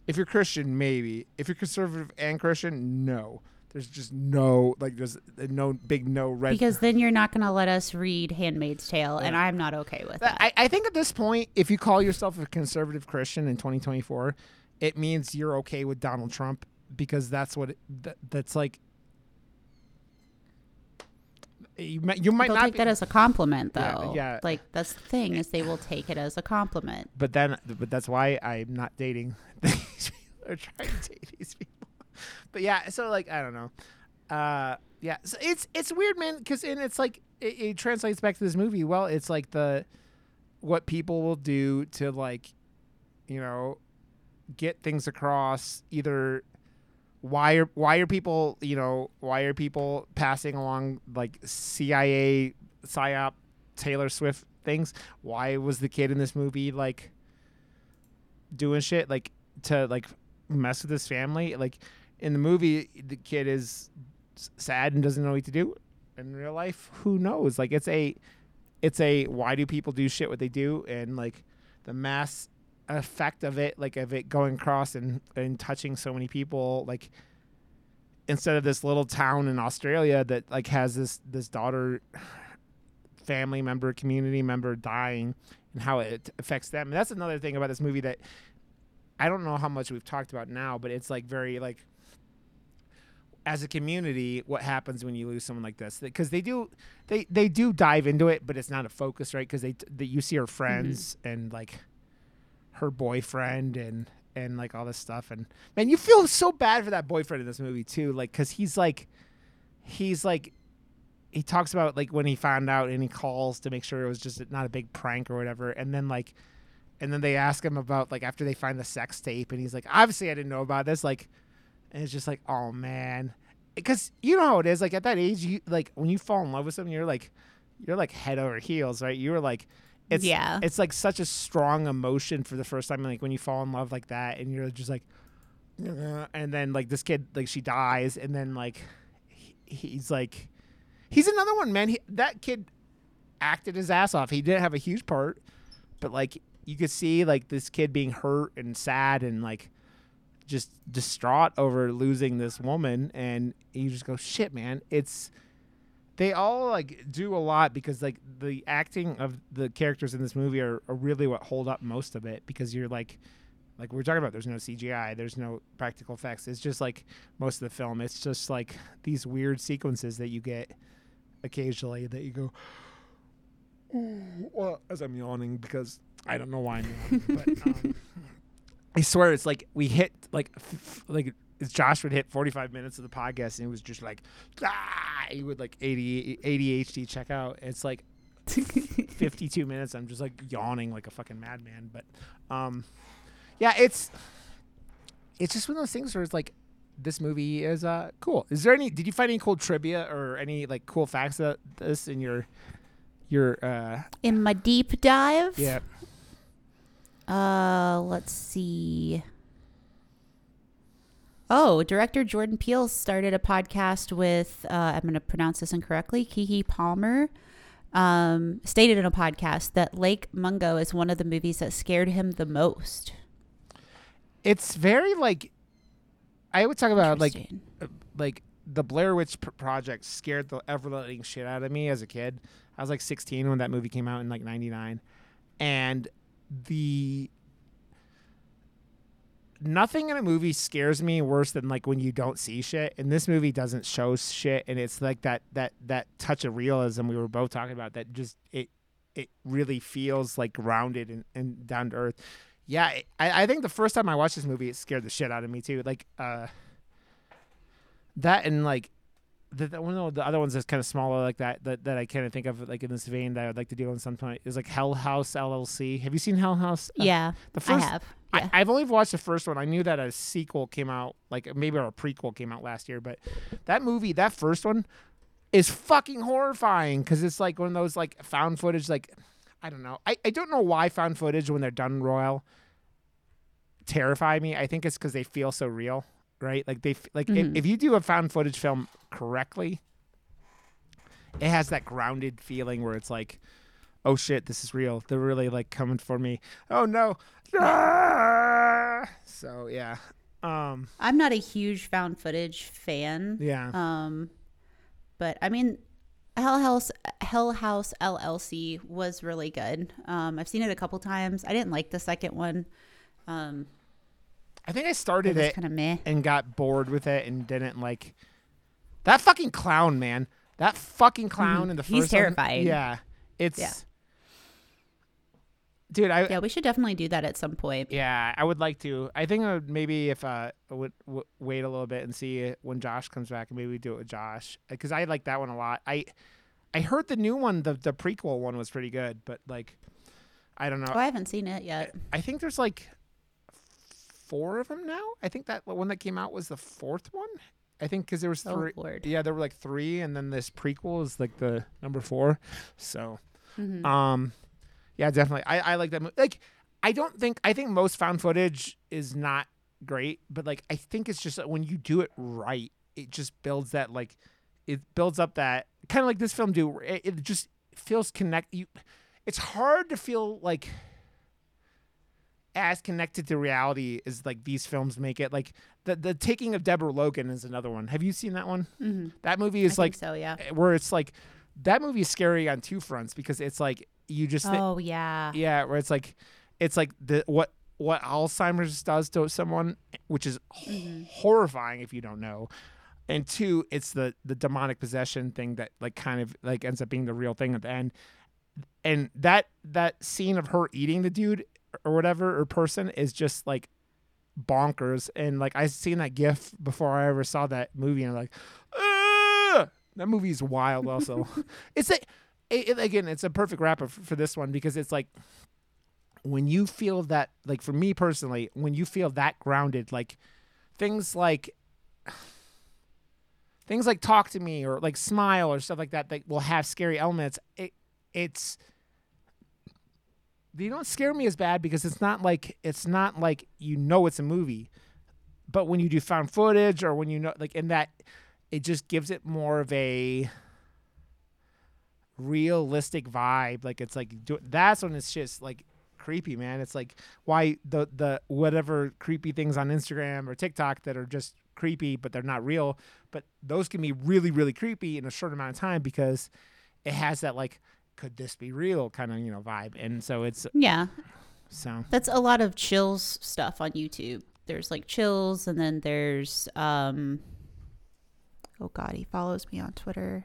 if you're christian maybe if you're conservative and christian no there's just no like there's no big no red Because then you're not gonna let us read Handmaid's Tale, and I'm not okay with that. I, I think at this point if you call yourself a conservative christian in 2024 it means you're okay with donald trump because that's what it, that, that's like you might, you might They'll not take be, that as a compliment, Yeah, though. yeah. Like that's the thing is they will take it as a compliment. but then but that's why I'm not dating these people or trying to date these people. But yeah, so like I don't know. Uh yeah, so it's it's weird man cuz and it's like it, it translates back to this movie. Well, it's like the what people will do to like you know get things across either why are why are people you know why are people passing along like CIA psyop Taylor Swift things? Why was the kid in this movie like doing shit like to like mess with his family? Like in the movie, the kid is sad and doesn't know what to do. In real life, who knows? Like it's a it's a why do people do shit what they do and like the mass effect of it like of it going across and and touching so many people like instead of this little town in Australia that like has this this daughter family member community member dying and how it affects them and that's another thing about this movie that I don't know how much we've talked about now but it's like very like as a community what happens when you lose someone like this? Because they do they they do dive into it but it's not a focus right? Because they, they you see her mm-hmm. friends and like her boyfriend and and like all this stuff and man you feel so bad for that boyfriend in this movie too like because he's like he's like he talks about like when he found out and he calls to make sure it was just not a big prank or whatever and then like and then they ask him about like after they find the sex tape and he's like obviously i didn't know about this like and it's just like oh man. Because you know how it is like at that age you like when you fall in love with someone you're like you're like head over heels right? You were like it's Yeah. it's like such a strong emotion for the first time like when you fall in love like that and you're just like "Uh," and then like this kid like she dies and then like he, he's like he's another one man. He, that kid acted his ass off. He didn't have a huge part but like you could see like this kid being hurt and sad and like just distraught over losing this woman and you just go shit man. It's they all like do a lot because like the acting of the characters in this movie are, are really what hold up most of it because you're like like we're talking about there's no cgi there's no practical effects. It's just like most of the film it's just like these weird sequences that you get occasionally that you go well as i'm yawning because i don't know why i'm yawning but um, i swear it's like we hit like f- f- like Josh would hit 45 minutes of the podcast and it was just like ah, he would like 80 ADHD check out. It's like 52 minutes. I'm just like yawning like a fucking madman. But um, yeah, it's it's just one of those things where it's like this movie is uh cool. Is there any? Did you find any cool trivia or any like cool facts about this in your your uh In my deep dive, yeah Uh, let's see. Oh, director Jordan Peele started a podcast with, uh, I'm going to pronounce this incorrectly, Keke Palmer. Um, stated in a podcast that Lake Mungo is one of the movies that scared him the most. it's very like I would talk about like uh, like the Blair Witch Project scared the ever living shit out of me as a kid. I was like 16 when that movie came out in like 99 and the nothing in a movie scares me worse than like when you don't see shit and this movie doesn't show shit and it's like that that that touch of realism we were both talking about that just it it really feels like grounded and, and down to earth. Yeah I, I think the first time i watched this movie it scared the shit out of me too like uh that and like the, the one of the other ones that's kind of smaller like that that, that I kind of think of like in this vein that I would like to do on some point is like Hell House LLC. Have you seen Hell House? Uh, yeah, the I have. Yeah. I, I've only watched the first one. I knew that a sequel came out, like maybe or a prequel came out last year, but that movie, that first one, is fucking horrifying because it's like one of those like found footage. Like I don't know. I, I don't know why found footage when they're done royal terrify me. I think it's because they feel so real, right? Like they like Mhm. if, if you do a found footage film correctly, it has that grounded feeling where it's like, oh shit, this is real. They're really like coming for me. Oh no. Ah! So yeah. Um I'm not a huge found footage fan. yeah. Um, but I mean, Hell House Hell House LLC was really good. Um, I've seen it a couple times. I didn't like the second one. Um, I think I started it kind of meh. and got bored with it and didn't like that fucking clown, man. That fucking clown Mhm. in the He's first one- terrifying. yeah, it's. Yeah. Dude, I Yeah, we should definitely do that at some point. yeah, I would like to. I think I would maybe if uh I would w- wait a little bit and see when Josh comes back, and maybe we do it with Josh because I like that one a lot. I I heard the new one, the the prequel one was pretty good, but like I don't know. Oh, I haven't seen it yet. I think there's like four of them now. I think that one that came out was the fourth one. I think because there was Oh three. Lord. Yeah, there were like three, and then this prequel is like the number four. So, Mhm. um, yeah, definitely. I I like that. Mo- like, I don't think I think most found footage is not great, but like I think it's just that when you do it right, it just builds that like it builds up that kind of like this film do. It, it just feels connect. You, it's hard to feel like as connected to reality as like these films make it. Like the the taking of Deborah Logan is another one. Have you seen that one? Mhm. That movie I is like think so. Yeah. where it's like that movie is scary on two fronts because it's like you just Oh yeah. yeah where it's like it's like the what what Alzheimer's does to someone which is Mhm. horrifying if you don't know and two it's the the demonic possession thing that like kind of like ends up being the real thing at the end and that that scene of her eating the dude or whatever or person is just like bonkers and like i seen that gif before i ever saw that movie and i'm like "Ugh!" that movie's wild also it's a it, it- again it's a perfect wrap up for this one because it's like when you feel that like for me personally when you feel that grounded like things like things like talk to me or like smile or stuff like that that will have scary elements it it's they don't scare me as bad because it's not like it's not like you know it's a movie but when you do found footage or when you know like in that it just gives it more of a realistic vibe. Like it's like that's when it's just like creepy man. It's like why the the whatever creepy things on instagram or tiktok that are just creepy but they're not real. But those can be really really creepy in a short amount of time because it has that like could this be real kind of you know vibe and so it's Yeah. so That's a lot of chills stuff on YouTube. There's like chills, and then there's um. Oh God, he follows me on Twitter.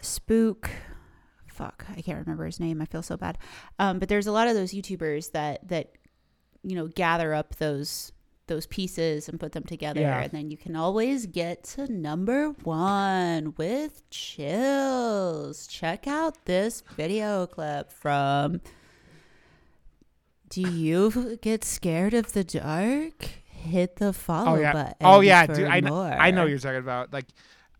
Spook, fuck, I can't remember his name. I feel so bad. Um, but there's a lot of those YouTubers that that you know gather up those those pieces and put them together, Yeah. and then you can always get to number one with chills. Check out this video clip from do you get scared of the dark? Hit the follow oh yeah button. oh yeah dude I know, I know what you're talking about like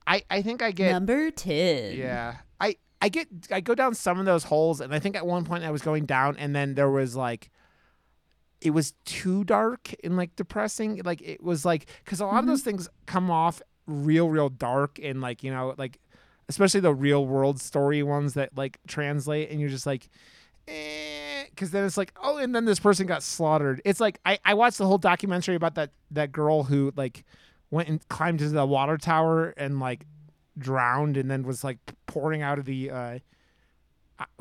i i think i get number ten. Yeah. I I get I go down some of those holes and I think at one point I was going down and then there was like it was too dark and like depressing like it was like cuz a lot of those things come off real real dark and like you know like especially the real world story ones that like translate and you're just like eh, cuz then it's like oh and then this person got slaughtered. It's like I I watched the whole documentary about that that girl who like went and climbed into the water tower and like drowned and then was like pouring out of the uh,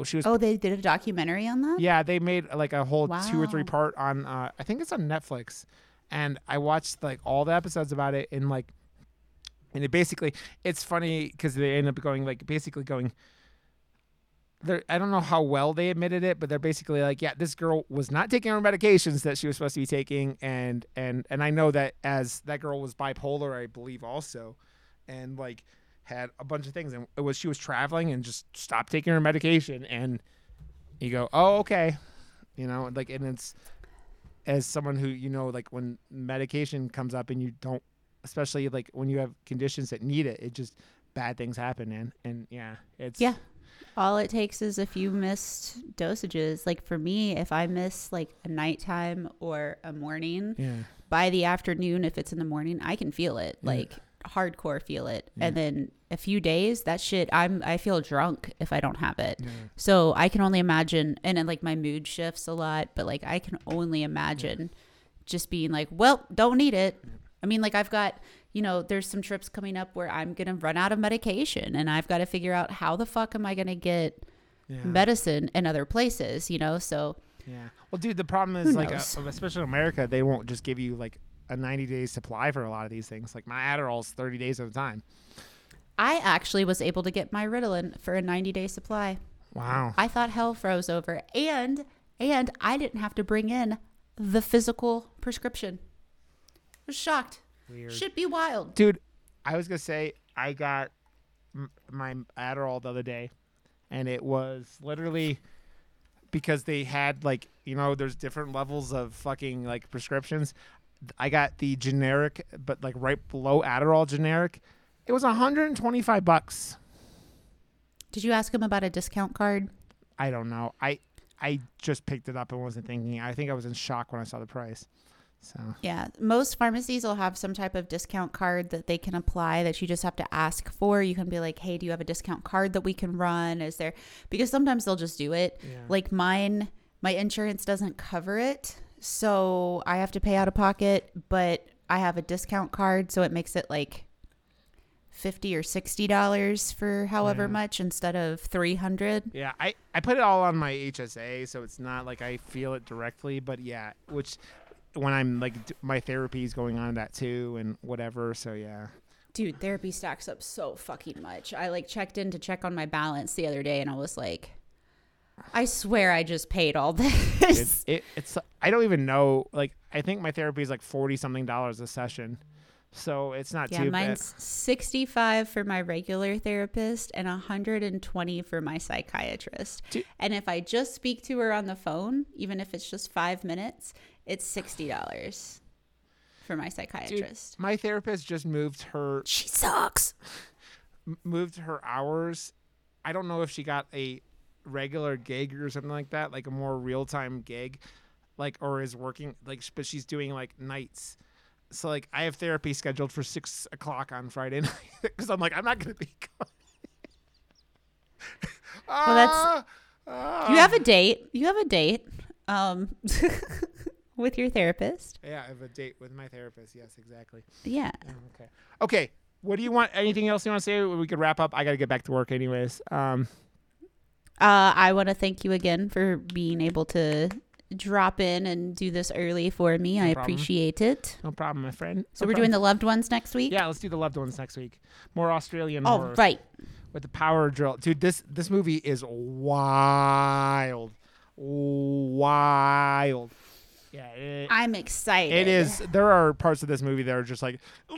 she was Oh, they did a documentary on that. yeah they made like a whole two or three part on uh i think it's on netflix. And i watched like all the episodes about it and like and it basically it's funny because they end up going like basically going they're, I don't know how well they admitted it, but they're basically like, yeah, this girl was not taking her medications that she was supposed to be taking, and and and I know that as that girl was bipolar, I believe also, and like had a bunch of things, and it was she was traveling and just stopped taking her medication, and you go, oh okay, you know, like, and it's as someone who you know, like when medication comes up and you don't, especially like when you have conditions that need it, it just bad things happen, and and yeah, it's Yeah. All it takes is a few missed dosages. Like for me, if I miss like a nighttime or a morning, yeah. by the afternoon, if it's in the morning, I can feel it. Yeah. Like hardcore feel it. Yeah. And then a few days, that shit I'm I feel drunk if I don't have it. Yeah. So I can only imagine and then like my mood shifts a lot, but like I can only imagine just being like, Well, don't need it. I mean, like I've got you know, there's some trips coming up where I'm gonna run out of medication and I've got to figure out how the fuck am I gonna get Yeah. medicine in other places, you know? So Yeah. Well, dude, the problem is like, knows? uh, especially in America, they won't just give you like a 90 day supply for a lot of these things. Like my Adderall's 30 days at a time. I actually was able to get my Ritalin for a 90 day supply. Wow. I thought hell froze over, and and I didn't have to bring in the physical prescription. I was shocked. Weird. Should be wild. Dude, I was gonna say I got my Adderall the other day, and it was literally because they had like you know there's different levels of fucking like prescriptions. I got the generic, but like right below Adderall generic. It was 125 bucks. Did you ask him about a discount card? I don't know. I I just picked it up and wasn't thinking. I think I was in shock when I saw the price. So Yeah, most pharmacies will have some type of discount card that they can apply that you just have to ask for. You can be like, "Hey, do you have a discount card that we can run?" Is there because sometimes they'll just do it. Yeah. Like mine, my insurance doesn't cover it, so I have to pay out of pocket, but I have a discount card, so it makes it like 50 or 60 dollars for however Yeah. much instead of 300. Yeah, I, I put it all on my HSA, so it's not like I feel it directly, but yeah, which when I'm like d- my therapy is going on that too and whatever, so yeah. Dude, therapy stacks up so fucking much. I like checked in to check on my balance the other day and I was like, I swear I just paid all It, this. it it's I don't even know like I think my therapy is like 40 something dollars a session. So it's not yeah, too mine's 65 for my regular therapist and 120 for my psychiatrist. Dude. And if I just speak to her on the phone, even if it's just 5 minutes, it's $60 for my bad. Dude, psychiatrist. my therapist just moved her She sucks. moved her hours. I don't know if she got a regular gig or something like that, like a more real time gig, like or is working like, but she's doing like nights. So like, I have therapy scheduled for six o'clock on Friday night because I'm like, I'm not gonna be. Going. Well, that's- Ah, ah. You have a date. You have a date um with your therapist. yeah, I have a date with my therapist. Yes, exactly. Yeah. Yeah, okay. Okay. What do you want? Anything else you want to say? We could wrap up. I got to get back to work, anyways. Um, Uh, I want to thank you again for being able to drop in and do this early for me. No I problem. appreciate it. no problem, my friend. So we're doing the loved ones next week. Yeah, let's do the loved ones next week. More Australian All horror right. with the power drill, dude. This this movie is wild, wild. Yeah, it, I'm excited. it is. There are parts of this movie that are just like.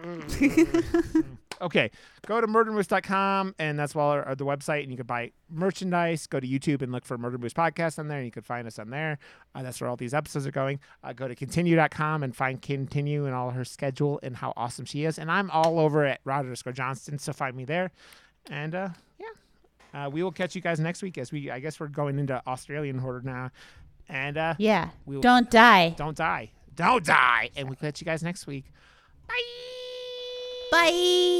okay, go to murdermoose.com and that's well our, the website, and you can buy merchandise. Go to YouTube and look for Murder Moose Podcast on there, and you can find us on there. Uh, that's where all these episodes are going. Uh, go to continue.com and find Continue and all her schedule and how awesome she is. And I'm all over at Roger Johnston, so find me there. And uh, yeah, uh, we will catch you guys next week as we, I guess, we're going into Australian horror now. And uh, Yeah. we will, Don't die. don't die, don't die, and we'll catch you guys next week. Bye. Bye.